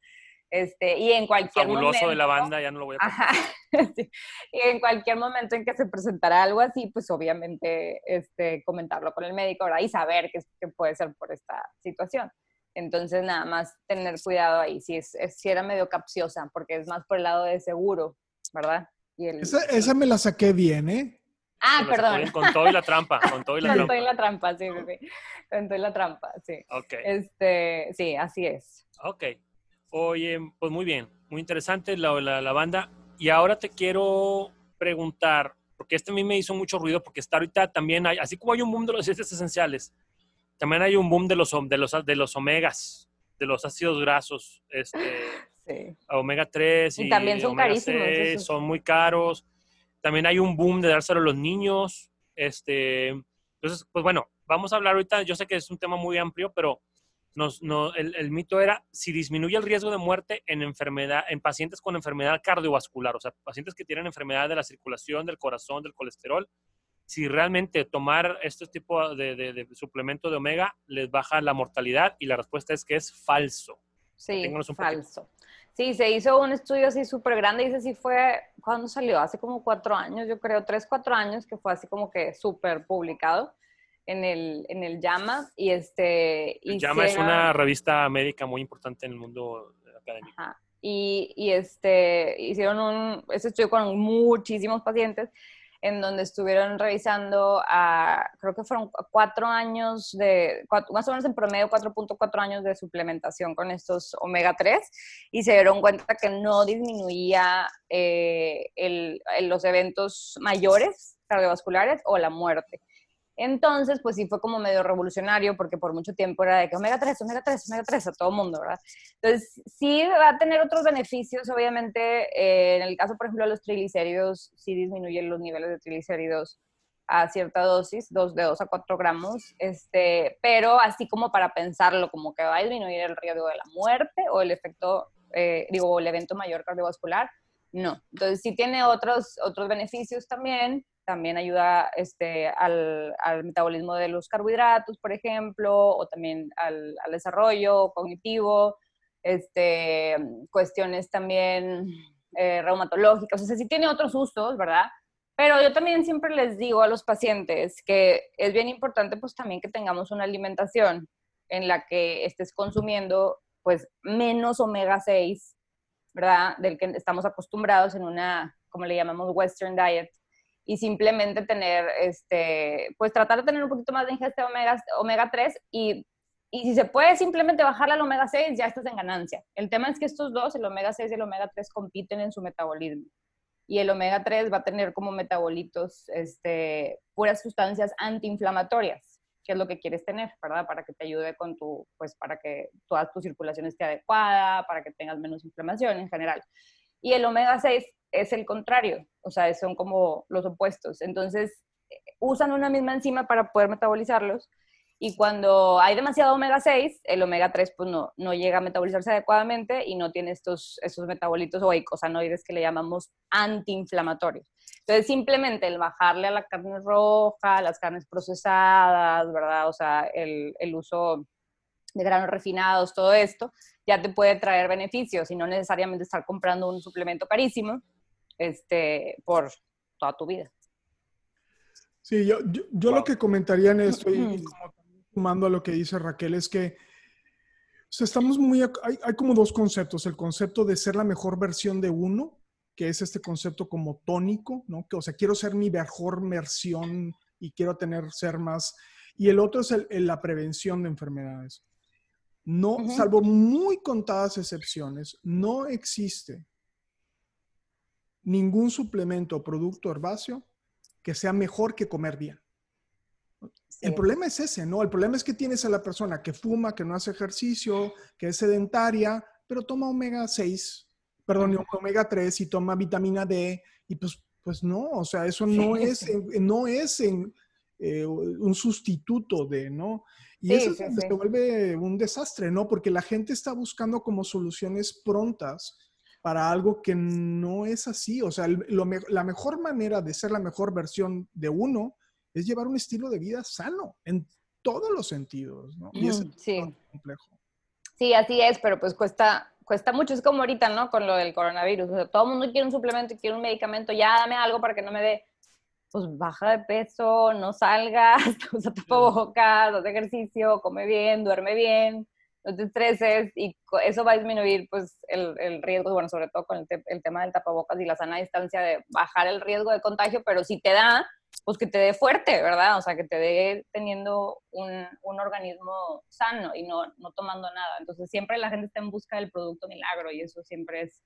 Este, y en cualquier Fabuloso de lavanda, ya no lo voy a Ajá, sí. Y en cualquier momento en que se presentara algo así, pues obviamente este, comentarlo con el médico, ¿verdad? Y saber que puede ser por esta situación. Entonces, nada más tener cuidado ahí, si, es, si era medio capciosa, porque es más por el lado de seguro, ¿verdad? esa, me la saqué bien, ¿eh? Ah, perdón. Con todo y la trampa, con todo y la trampa. Con todo y la trampa, sí, sí, sí. Con todo y la trampa, sí. Ok. Este, sí, así es. Ok. Oye, pues muy bien, muy interesante la, la, la banda. Y ahora te quiero preguntar, porque este a mí me hizo mucho ruido, porque está ahorita también, hay, así como hay un boom de los aceites esenciales, también hay un boom de los, de los, de los omegas, de los ácidos grasos, este, Sí. omega 3 y, Y también son carísimos, 6, esos. son muy caros. También hay un boom de dárselo a los niños. Este, entonces, pues bueno, vamos a hablar ahorita, yo sé que es un tema muy amplio, pero nos, no, el, el mito era si disminuye el riesgo de muerte en enfermedad, en pacientes con enfermedad cardiovascular, o sea, pacientes que tienen enfermedad de la circulación, del corazón, del colesterol, si realmente tomar este tipo de, de- de suplemento de omega les baja la mortalidad y la respuesta es que es falso. Sí, poquito. falso. Sí, se hizo un estudio así súper grande y ese sí fue, ¿cuándo salió? Hace como cuatro años, yo creo, tres, cuatro años, que fue así como que súper publicado en el, en el JAMA. Y este... Llama es una revista médica muy importante en el mundo académico. Ajá. Y, y, este, hicieron un, ese estudio con muchísimos pacientes en donde estuvieron revisando a, creo que fueron cuatro años de, cuatro- más o menos en promedio 4.4 años de suplementación con estos omega 3 y se dieron cuenta que no disminuía eh, el- el- los eventos mayores cardiovasculares o la muerte. Entonces, pues sí fue como medio revolucionario porque por mucho tiempo era de que omega 3, omega 3, omega 3 a todo mundo, ¿verdad? Entonces, sí va a tener otros beneficios, obviamente, eh, en el caso, por ejemplo, de los triglicéridos, sí disminuyen los niveles de triglicéridos a cierta dosis, dos, de 2 a 4 gramos, este, pero así como para pensarlo, como que va a disminuir el riesgo de la muerte o el efecto, eh, digo, el evento mayor cardiovascular, no. Entonces, sí tiene otros, otros beneficios también, también ayuda este, al, al metabolismo de los carbohidratos, por ejemplo, o también al, al desarrollo cognitivo, este, cuestiones también eh, reumatológicas, o sea, sí tiene otros usos, ¿verdad? Pero yo también siempre les digo a los pacientes que es bien importante pues también que tengamos una alimentación en la que estés consumiendo pues menos omega 6, ¿verdad? Del que estamos acostumbrados en una, como le llamamos, western diet. Y simplemente tener, este, pues tratar de tener un poquito más de ingesta de omega, omega 3 y y si se puede simplemente bajarle al omega 6, ya estás en ganancia. El tema es que estos dos, el omega 6 y el omega 3, compiten en su metabolismo. Y el omega 3 va a tener como metabolitos este, puras sustancias antiinflamatorias, que es lo que quieres tener, ¿verdad? Para que te ayude con tu, pues para que toda tu circulación esté adecuada, para que tengas menos inflamación en general. Y el omega 6 es el contrario, o sea, son como los opuestos. Entonces, usan una misma enzima para poder metabolizarlos y cuando hay demasiado omega 6, el omega 3 pues no, no llega a metabolizarse adecuadamente y no tiene estos, estos metabolitos o eicosanoides que le llamamos antiinflamatorios. Entonces, simplemente el bajarle a la carne roja, las carnes procesadas, ¿verdad? O sea, el, el uso de granos refinados, todo esto, ya te puede traer beneficios y no necesariamente estar comprando un suplemento carísimo este, por toda tu vida. Sí, yo, yo, yo Wow. lo que comentaría en esto, y, como sumando a lo que dice Raquel, es que o sea, estamos muy, hay, hay como dos conceptos, el concepto de ser la mejor versión de uno, que es este concepto como tónico, ¿no? Que, o sea, quiero ser mi mejor versión y quiero tener, ser más, y el otro es el- el- la prevención de enfermedades. No, salvo muy contadas excepciones, no existe ningún suplemento o producto herbáceo que sea mejor que comer bien. Sí. El problema es ese, ¿no? El problema es que tienes a la persona que fuma, que no hace ejercicio, que es sedentaria, pero toma omega 6, perdón, omega 3 y toma vitamina D, y pues, pues no, o sea, eso no Sí. es, no es en, eh, un sustituto de, ¿no? Y Sí, eso se vuelve un desastre, ¿no? Porque la gente está buscando como soluciones prontas para algo que no es así. O sea, lo la mejor manera de ser la mejor versión de uno es llevar un estilo de vida sano en todos los sentidos, ¿no? Y es sí. complejo. Sí, así es, pero pues cuesta, cuesta mucho. Es como ahorita, ¿no? Con lo del coronavirus. O sea, todo el mundo quiere un suplemento quiere un medicamento. Ya dame algo para que no me dé. Pues baja de peso, no salgas, usa tapabocas, haz ejercicio, come bien, duerme bien, no te estreses y eso va a disminuir pues el, el riesgo, bueno, sobre todo con el, te- el tema del tapabocas y la sana distancia de bajar el riesgo de contagio, pero si te da, pues que te dé fuerte, ¿verdad? O sea, que te dé teniendo un, un organismo sano y no, no tomando nada. Entonces, siempre la gente está en busca del producto milagro y eso siempre es,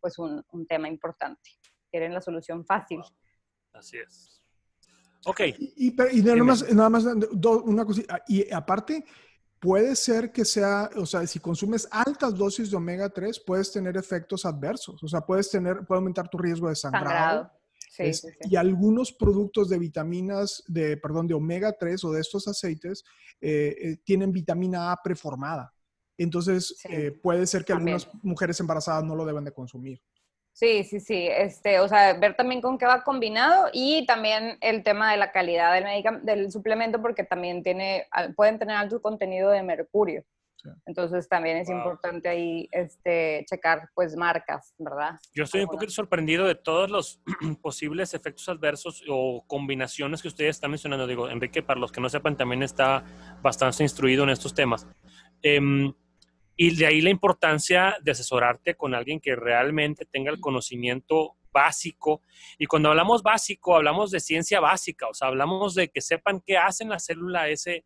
pues, un, un tema importante. Quieren la solución fácil. Así es. Ok. Y, y, y nada, más, nada más, una cosita. Y aparte, puede ser que sea, o sea, si consumes altas dosis de omega 3, puedes tener efectos adversos. O sea, puedes tener, puede aumentar tu riesgo de sangrado. Sí, sí, sí. Y algunos productos de vitaminas, de, perdón, de omega 3 o de estos aceites, eh, eh, tienen vitamina A preformada. Entonces, eh, puede ser que También. algunas mujeres embarazadas no lo deben de consumir. Sí, sí, sí. Este, o sea, ver también con qué va combinado y también el tema de la calidad del, del suplemento, porque también tiene, pueden tener alto contenido de mercurio. Sí. Entonces también es wow. importante ahí este, checar pues marcas, ¿verdad? Yo estoy un poquito sorprendido de todos los posibles efectos adversos o combinaciones que ustedes están mencionando. Digo, Enrique, para los que no sepan, también está bastante instruido en estos temas. Eh, y de ahí la importancia de asesorarte con alguien que realmente tenga el conocimiento básico. Y cuando hablamos básico, hablamos de ciencia básica, o sea, hablamos de que sepan qué hace en la célula ese,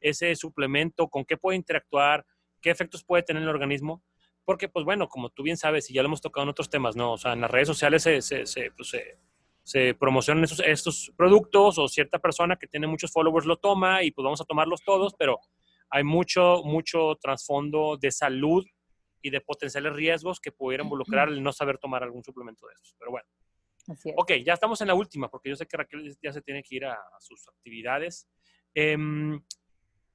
ese suplemento, con qué puede interactuar, qué efectos puede tener en el organismo. Porque, pues bueno, como tú bien sabes, y ya lo hemos tocado en otros temas, ¿no? O sea, en las redes sociales se, se, se, pues, se, se promocionan esos, estos productos o cierta persona que tiene muchos followers lo toma y pues vamos a tomarlos todos, pero hay mucho, mucho trasfondo de salud y de potenciales riesgos que pudiera involucrar el no saber tomar algún suplemento de estos. Pero bueno. Así es. Ok, ya estamos en la última, porque yo sé que Raquel ya se tiene que ir a, a sus actividades. Eh,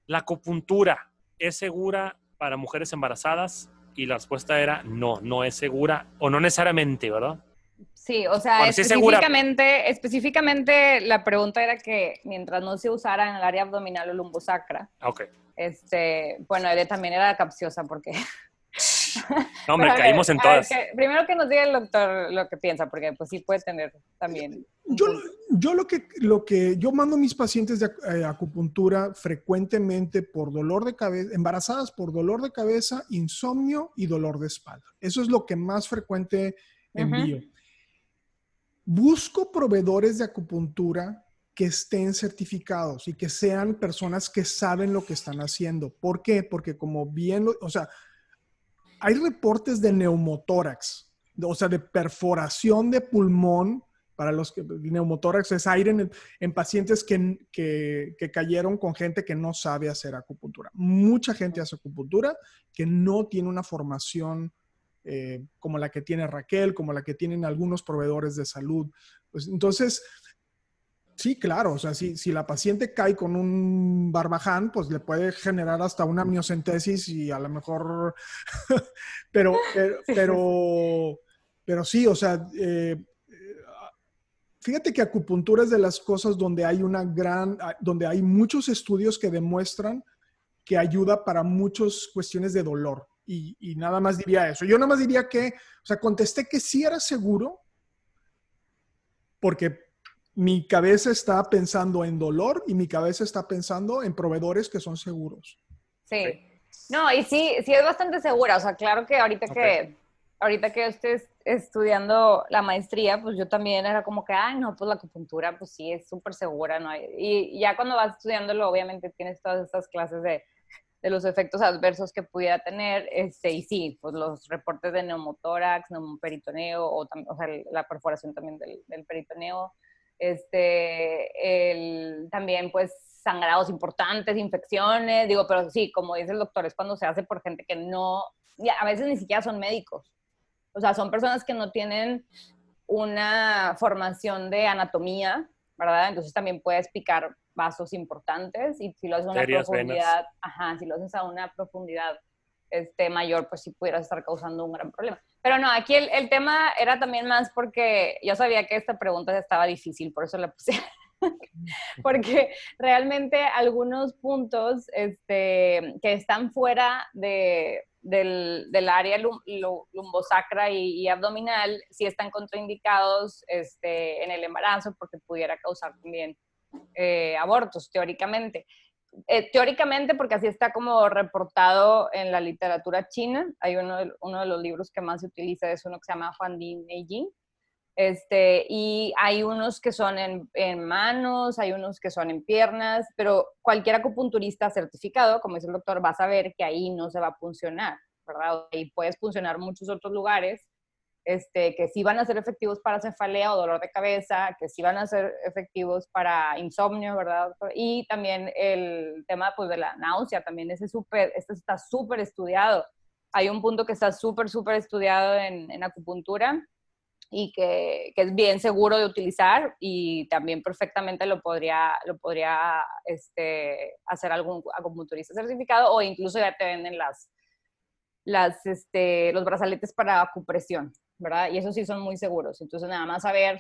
¿La acupuntura es segura para mujeres embarazadas? Y la respuesta era no, no es segura, o no necesariamente, ¿verdad? Sí, o sea, bueno, específicamente, específicamente la pregunta era que mientras no se usara en el área abdominal o lumbosacra, okay. Este, bueno, también era capciosa porque... No, hombre, caímos en todas. Que, primero que nos diga el doctor lo que piensa, porque pues sí puede tener también... Yo, yo lo, que, lo que, yo mando a mis pacientes de eh, acupuntura frecuentemente por dolor de cabeza, embarazadas por dolor de cabeza, insomnio y dolor de espalda. Eso es lo que más frecuente envío. Uh -huh. Busco proveedores de acupuntura que estén certificados y que sean personas que saben lo que están haciendo. ¿Por qué? Porque como bien, lo, o sea, hay reportes de neumotórax, o sea, de perforación de pulmón, para los que neumotórax es aire en, el, en pacientes que, que, que, cayeron con gente que no sabe hacer acupuntura. Mucha gente hace acupuntura que no tiene una formación eh, como la que tiene Raquel, como la que tienen algunos proveedores de salud. Pues entonces, sí, claro, o sea, si, si, la paciente cae con un barbaján, pues le puede generar hasta una miocentesis y a lo mejor, pero, pero, pero, pero, sí, o sea, eh, fíjate que acupuntura es de las cosas donde hay una gran, donde hay muchos estudios que demuestran que ayuda para muchas cuestiones de dolor. Y, nada más diría eso. Yo nada más diría que, o sea, contesté que sí era seguro, porque mi cabeza está pensando en dolor y mi cabeza está pensando en proveedores que son seguros. Sí. No, y sí, sí es bastante segura. O sea, claro que ahorita okay. que ahorita que yo estoy estudiando la maestría, pues yo también era como que, ay, no, pues la acupuntura, pues sí, es súper segura, ¿no? Y, y ya cuando vas estudiándolo, obviamente tienes todas estas clases de de los efectos adversos que pudiera tener, este, y sí, pues los reportes de neumotórax, neumoperitoneo, o, o sea, la perforación también del, del peritoneo, este, el, también pues sangrados importantes, infecciones, digo, pero sí, como dice el doctor, es cuando se hace por gente que no, a veces ni siquiera son médicos, o sea, son personas que no tienen una formación de anatomía, ¿verdad? Entonces también puedes picar vasos importantes y si lo haces a una profundidad, venas. ajá, si lo haces a una profundidad este, mayor, pues sí pudieras estar causando un gran problema. Pero no, aquí el, el tema era también más porque yo sabía que esta pregunta estaba difícil, por eso la puse. porque realmente algunos puntos este, que están fuera de, del, del, área lumbosacra y, y, abdominal sí están contraindicados este, en el embarazo porque pudiera causar también eh, abortos, teóricamente. Eh, teóricamente, porque así está como reportado en la literatura china, hay uno de, los libros que más se utiliza, es uno que se llama Juan Di Neijing, Este, y hay unos que son en, manos, hay unos que son en piernas, pero cualquier acupunturista certificado, como dice el doctor, va a saber que ahí no se va a funcionar, ¿verdad? Y puedes funcionar muchos otros lugares este, que sí van a ser efectivos para cefalea o dolor de cabeza, que sí van a ser efectivos para insomnio, ¿verdad? Y también el tema pues, de la náusea, también ese súper, este está súper estudiado. Hay un punto que está súper, súper estudiado en, acupuntura y que, que, es bien seguro de utilizar y también perfectamente lo podría, lo podría este, hacer algún acupunturista certificado o incluso ya te venden las, las, este, los brazaletes para acupresión. ¿Verdad? Y eso sí son muy seguros. Entonces, nada más saber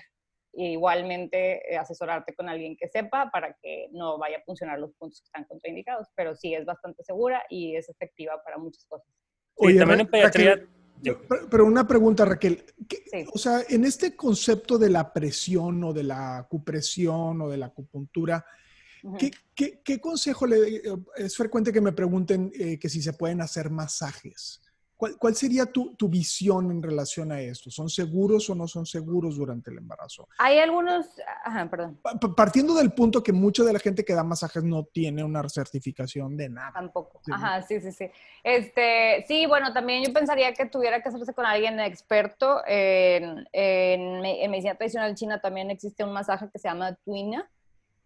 e igualmente eh, asesorarte con alguien que sepa para que no vaya a funcionar los puntos que están contraindicados, pero sí es bastante segura y es efectiva para muchas cosas. Oye, también en pediatría... pero una pregunta, Raquel. O sea, en este concepto de la presión o de la acupresión o de la acupuntura, ¿qué, consejo le... Es frecuente que me pregunten eh, que si se pueden hacer masajes. ¿Cuál, sería tu, visión en relación a esto? ¿Son seguros o no son seguros durante el embarazo? Hay algunos, ajá, perdón. Partiendo del punto que mucha de la gente que da masajes no tiene una certificación de nada. Tampoco. Ajá, sí, sí, sí. Este, sí, bueno, también yo pensaría que tuviera que hacerse con alguien experto. En, en, en medicina tradicional china también existe un masaje que se llama tuina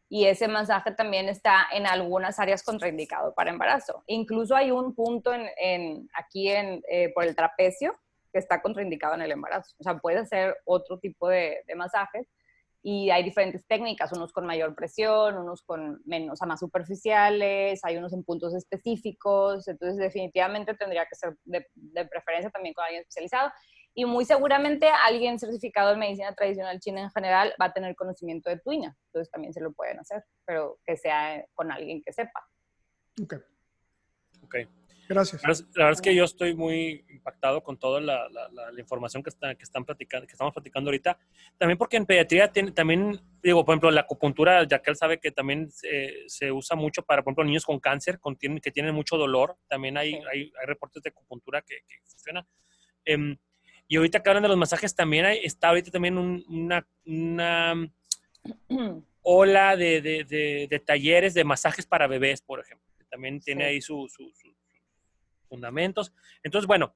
y ese masaje también está en algunas áreas contraindicado para embarazo. Incluso hay un punto en, aquí en, eh, por el trapecio que está contraindicado en el embarazo. O sea, puede hacer otro tipo de, de, masajes y hay diferentes técnicas, unos con mayor presión, unos con menos, o sea, más superficiales, hay unos en puntos específicos, entonces definitivamente tendría que ser de, de preferencia también con alguien especializado y muy seguramente alguien certificado en medicina tradicional china en general va a tener conocimiento de tuina, entonces también se lo pueden hacer, pero que sea con alguien que sepa. Ok. Ok. Gracias. La verdad es que yo estoy muy impactado con toda la, la, información que, está, que, están platicando, que estamos platicando ahorita. También porque en pediatría tiene, también, digo, por ejemplo, la acupuntura, ya que él sabe que también se usa mucho para, por ejemplo, niños con cáncer, con, que tienen mucho dolor. También hay, hay, hay, reportes de acupuntura que, que funcionan. Eh, y ahorita que hablan de los masajes, también hay, está ahorita también una, una ola de, de, de, talleres de masajes para bebés, por ejemplo. También tiene ahí sus fundamentos. Entonces, bueno,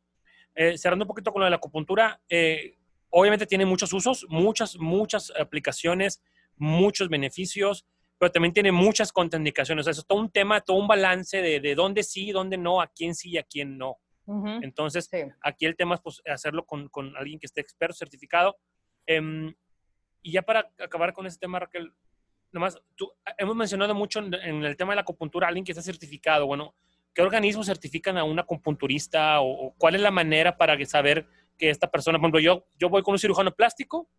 eh, cerrando un poquito con lo de la acupuntura, eh, obviamente tiene muchos usos, muchas, muchas aplicaciones, muchos beneficios, pero también tiene muchas contraindicaciones. O sea, es todo un tema, todo un balance de, de dónde sí, dónde no, a quién sí y a quién no. Entonces, aquí el tema es pues, hacerlo con, con, alguien que esté experto, certificado. Em, y ya para acabar con ese tema, Raquel, nomás, tú, hemos mencionado mucho en, el tema de la acupuntura, alguien que esté certificado. Bueno, ¿qué organismos certifican a un acupunturista o, cuál es la manera para saber que esta persona, por ejemplo, yo, yo voy con un cirujano plástico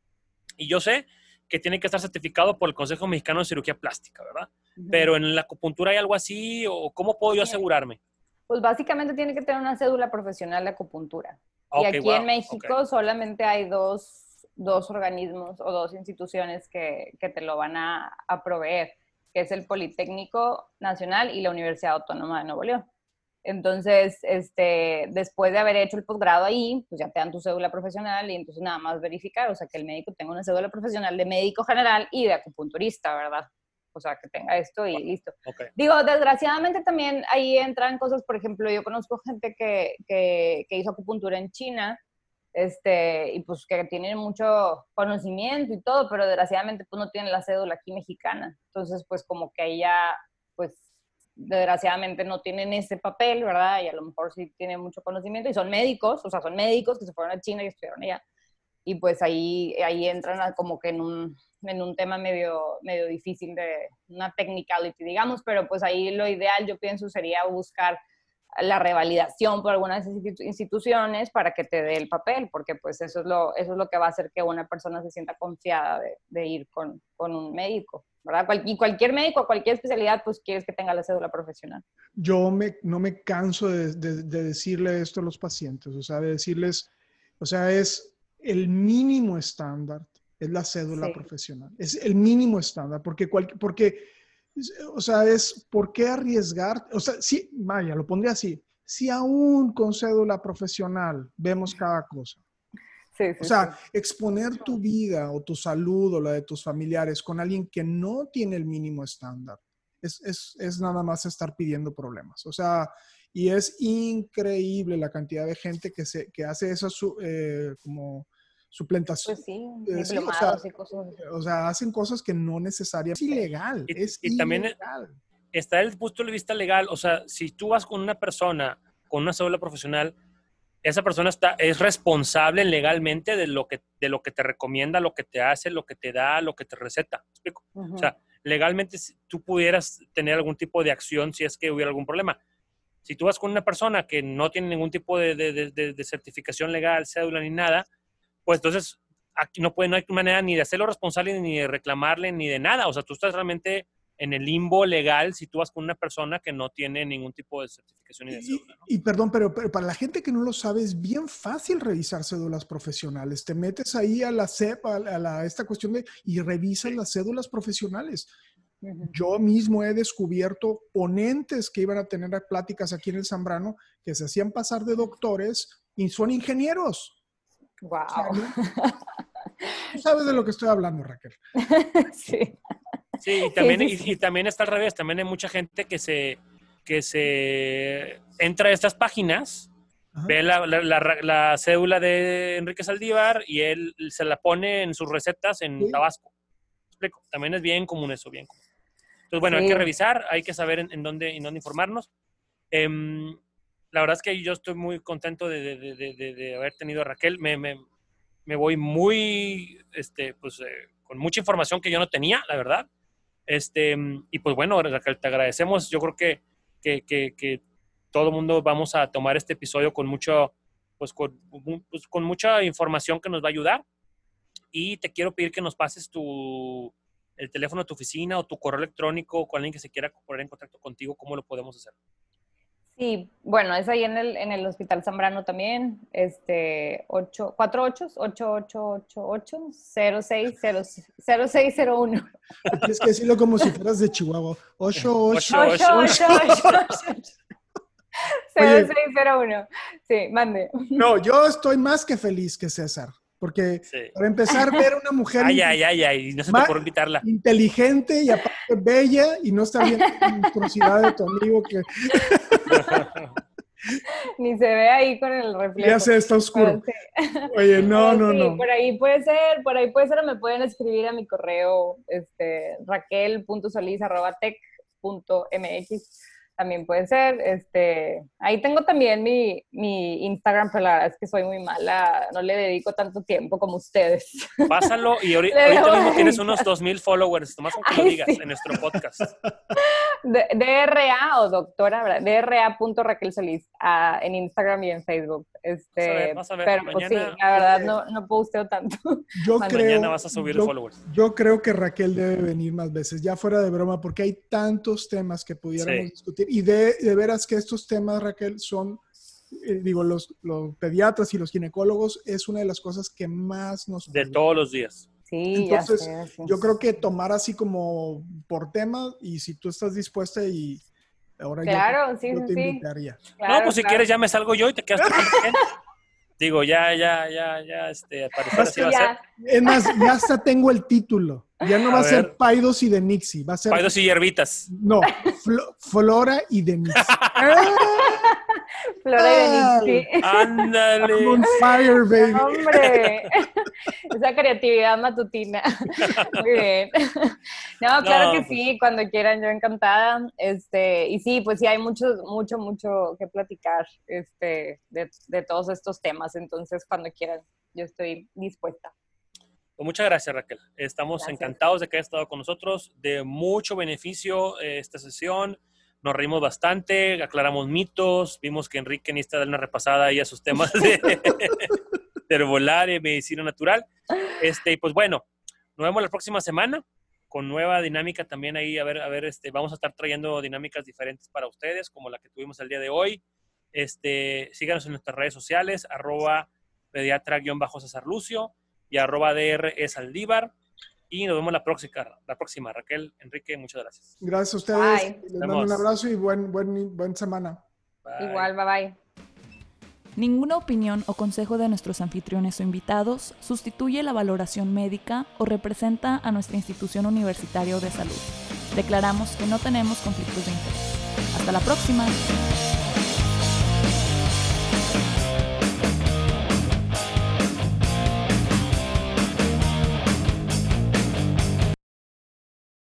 y yo sé que tiene que estar certificado por el Consejo Mexicano de Cirugía Plástica, ¿verdad? Pero en la acupuntura hay algo así o cómo puedo yo asegurarme? Pues básicamente tiene que tener una cédula profesional de acupuntura. y aquí en México solamente hay dos, dos, organismos o dos instituciones que, que te lo van a, a, proveer, que es el Politécnico Nacional y la Universidad Autónoma de Nuevo León. Entonces, este, después de haber hecho el posgrado ahí, pues ya te dan tu cédula profesional y entonces nada más verificar, o sea, que el médico tenga una cédula profesional de médico general y de acupunturista, ¿verdad? O sea, que tenga esto y listo. Digo, desgraciadamente también ahí entran cosas, por ejemplo, yo conozco gente que, que, hizo acupuntura en China, este, y pues que tienen mucho conocimiento y todo, pero desgraciadamente pues no tienen la cédula aquí mexicana. Entonces, pues como que ahí ya, pues desgraciadamente no tienen ese papel, ¿verdad? Y a lo mejor sí tienen mucho conocimiento y son médicos, o sea, son médicos que se fueron a China y estudiaron allá. Y pues ahí, ahí entran como que en un, en un tema medio, medio difícil de una technicality, digamos, pero pues ahí lo ideal yo pienso sería buscar la revalidación por algunas instituciones para que te dé el papel, porque pues eso es lo, eso es lo que va a hacer que una persona se sienta confiada de, ir con, con, un médico, ¿verdad? y cualquier médico, cualquier especialidad, pues quieres que tenga la cédula profesional. Yo me, no me canso de, de, de decirle esto a los pacientes, o sea, de decirles, o sea, es el mínimo estándar es la cédula profesional. Es el mínimo estándar, porque, porque, o sea, es, ¿por qué arriesgar? O sea, sí, vaya, lo pondría así. Si aún con cédula profesional vemos cada cosa. Sí, O sí, sea, sí. exponer tu vida o tu salud o la de tus familiares con alguien que no tiene el mínimo estándar es, es, es nada más estar pidiendo problemas. O sea, y es increíble la cantidad de gente que, se, que hace eso su- eh, como suplantación. Pues sí, Eh, sí, o sea, y cosas así. O sea, hacen cosas que no necesariamente. Es ilegal. Y- es y también- ilegal. está el punto de vista legal, o sea, si tú vas con una persona con una cédula profesional, esa persona está, es responsable legalmente de lo, que, de lo que te recomienda, lo que te hace, lo que te da, lo que te receta. O sea, legalmente tú pudieras tener algún tipo de acción si es que hubiera algún problema. Si tú vas con una persona que no tiene ningún tipo de certificación legal, cédula ni nada, pues entonces aquí no, puede, no hay manera ni de hacerlo responsable, ni de reclamarle, ni de nada. O sea, tú estás realmente en el limbo legal si tú vas con una persona que no tiene ningún tipo de certificación ni de Y, cédula. ¿no? y perdón, pero, pero para la gente que no lo sabe, es bien fácil revisar cédulas profesionales. Te metes ahí a la CEP, a, la- a la- esta cuestión de, y revisas las cédulas profesionales. Yo mismo he descubierto ponentes que iban a tener pláticas aquí en el Zambrano que se hacían pasar de doctores y son ingenieros. Wow. Tú sabes de lo que estoy hablando, Raquel. sí. Sí, y también, sí, y- sí. Y, también está al revés, también hay mucha gente que se, que se entra a estas páginas, Ajá. ve la, la- la- la cédula de Enrique Saldívar y él se la pone en sus recetas en Sí. Tabasco. ¿Me explico? También es bien común eso, bien común. Entonces, bueno, hay que revisar, hay que saber en, en dónde, en dónde informarnos. Em, la verdad es que yo estoy muy contento de, de- de- de- haber tenido a Raquel. Me, me- me voy muy, este, pues, eh, con mucha información que yo no tenía, la verdad. Este, y pues bueno, Raquel, te agradecemos. Yo creo que, que, que, que todo el mundo vamos a tomar este episodio con mucho, pues con, pues, con mucha información que nos va a ayudar. Y te quiero pedir que nos pases tu, el teléfono de tu oficina o tu correo electrónico con alguien que se quiera poner en contacto contigo, ¿cómo lo podemos hacer? Sí, bueno, es ahí en el, en el Hospital Zambrano también, este, 8, 48, 8888, 0601. Tienes que decirlo como si fueras de Chihuahua. Ocho, ocho. Ocho, ocho. 0601. Sí, mande. No, yo estoy más que feliz que César. Porque Sí. para empezar, ver a una mujer Ay, ay, ay, ay, no se te ocurrió invitarla. inteligente y aparte bella y no estar viendo la monstruosidad de tu amigo que Ni se ve ahí con el reflejo. ya se está oscuro. Sí. Oye, no, Pero no, sí, no. Por ahí puede ser, por ahí puede ser, o me pueden escribir a mi correo, este, raquel.solis.tech.mx. También puede ser, este, ahí tengo también mi, mi Instagram, pero la verdad es que soy muy mala, no le dedico tanto tiempo como ustedes. Pásalo y ahorita, Le ahorita debo mismo tienes unos 2000 followers, nomás con que lo Ay, digas sí. en nuestro podcast. D- DRA o doctora, ¿verdad? DRA.raquelsolis ah, en Instagram y en Facebook. Este, Vas a ver, vas a ver, pero pues sí, la verdad no, no posteo tanto. Yo Mañana creo, Mañana vas a subir yo, followers. yo creo que Raquel debe venir más veces, ya fuera de broma, porque hay tantos temas que pudiéramos Sí. discutir. Y de, de veras que estos temas, Raquel, son, eh, digo, los, los pediatras y los ginecólogos es una de las cosas que más nos... De todos los días. Sí, Entonces, ya sé. sí. Yo creo que tomar así como por tema y si tú estás dispuesta y ahora yo- Claro, sí, yo, sí, te sí. invitaría. Claro, no, pues si quieres ya me salgo yo y te quedas con. Digo, ya, ya, ya, ya, este, al parecer así va a ser. Ya, Es más, ya hasta tengo el título. Ya no A va a ser. Paidos y de Nixie, va a ser... Paidos y hierbitas. No, Flo- Flora y de Nixie. Flora Ah. y Denise, sí. I'm on Ándale. fire, baby. Hombre, esa creatividad matutina. Muy bien. No, claro No, que pues. sí, cuando quieran, yo encantada. Este, y sí, pues sí, hay mucho, mucho, mucho que platicar este, de, de todos estos temas. Entonces, cuando quieran, yo estoy dispuesta. Pues muchas gracias, Raquel. Estamos Gracias. encantados de que hayas estado con nosotros. De mucho beneficio eh, esta sesión. Nos reímos bastante, aclaramos mitos. Vimos que Enrique necesita dar una repasada ahí a sus temas de, de y medicina natural. Este, y pues bueno, nos vemos la próxima semana con nueva dinámica también ahí. A ver, a ver, este, vamos a estar trayendo dinámicas diferentes para ustedes, como la que tuvimos el día de hoy. Este, síganos en nuestras redes sociales, arroba pediatra-cesar Lucio y arroba DR es Aldívar. Y nos vemos la próxima, la próxima. Raquel, Enrique, muchas gracias. Gracias a ustedes. Bye. Les mando un abrazo y buen, buen, buen semana. Bye. Igual, bye bye. Ninguna opinión o consejo de nuestros anfitriones o invitados sustituye la valoración médica o representa a nuestra institución universitaria o de salud. Declaramos que no tenemos conflictos de interés. Hasta la próxima.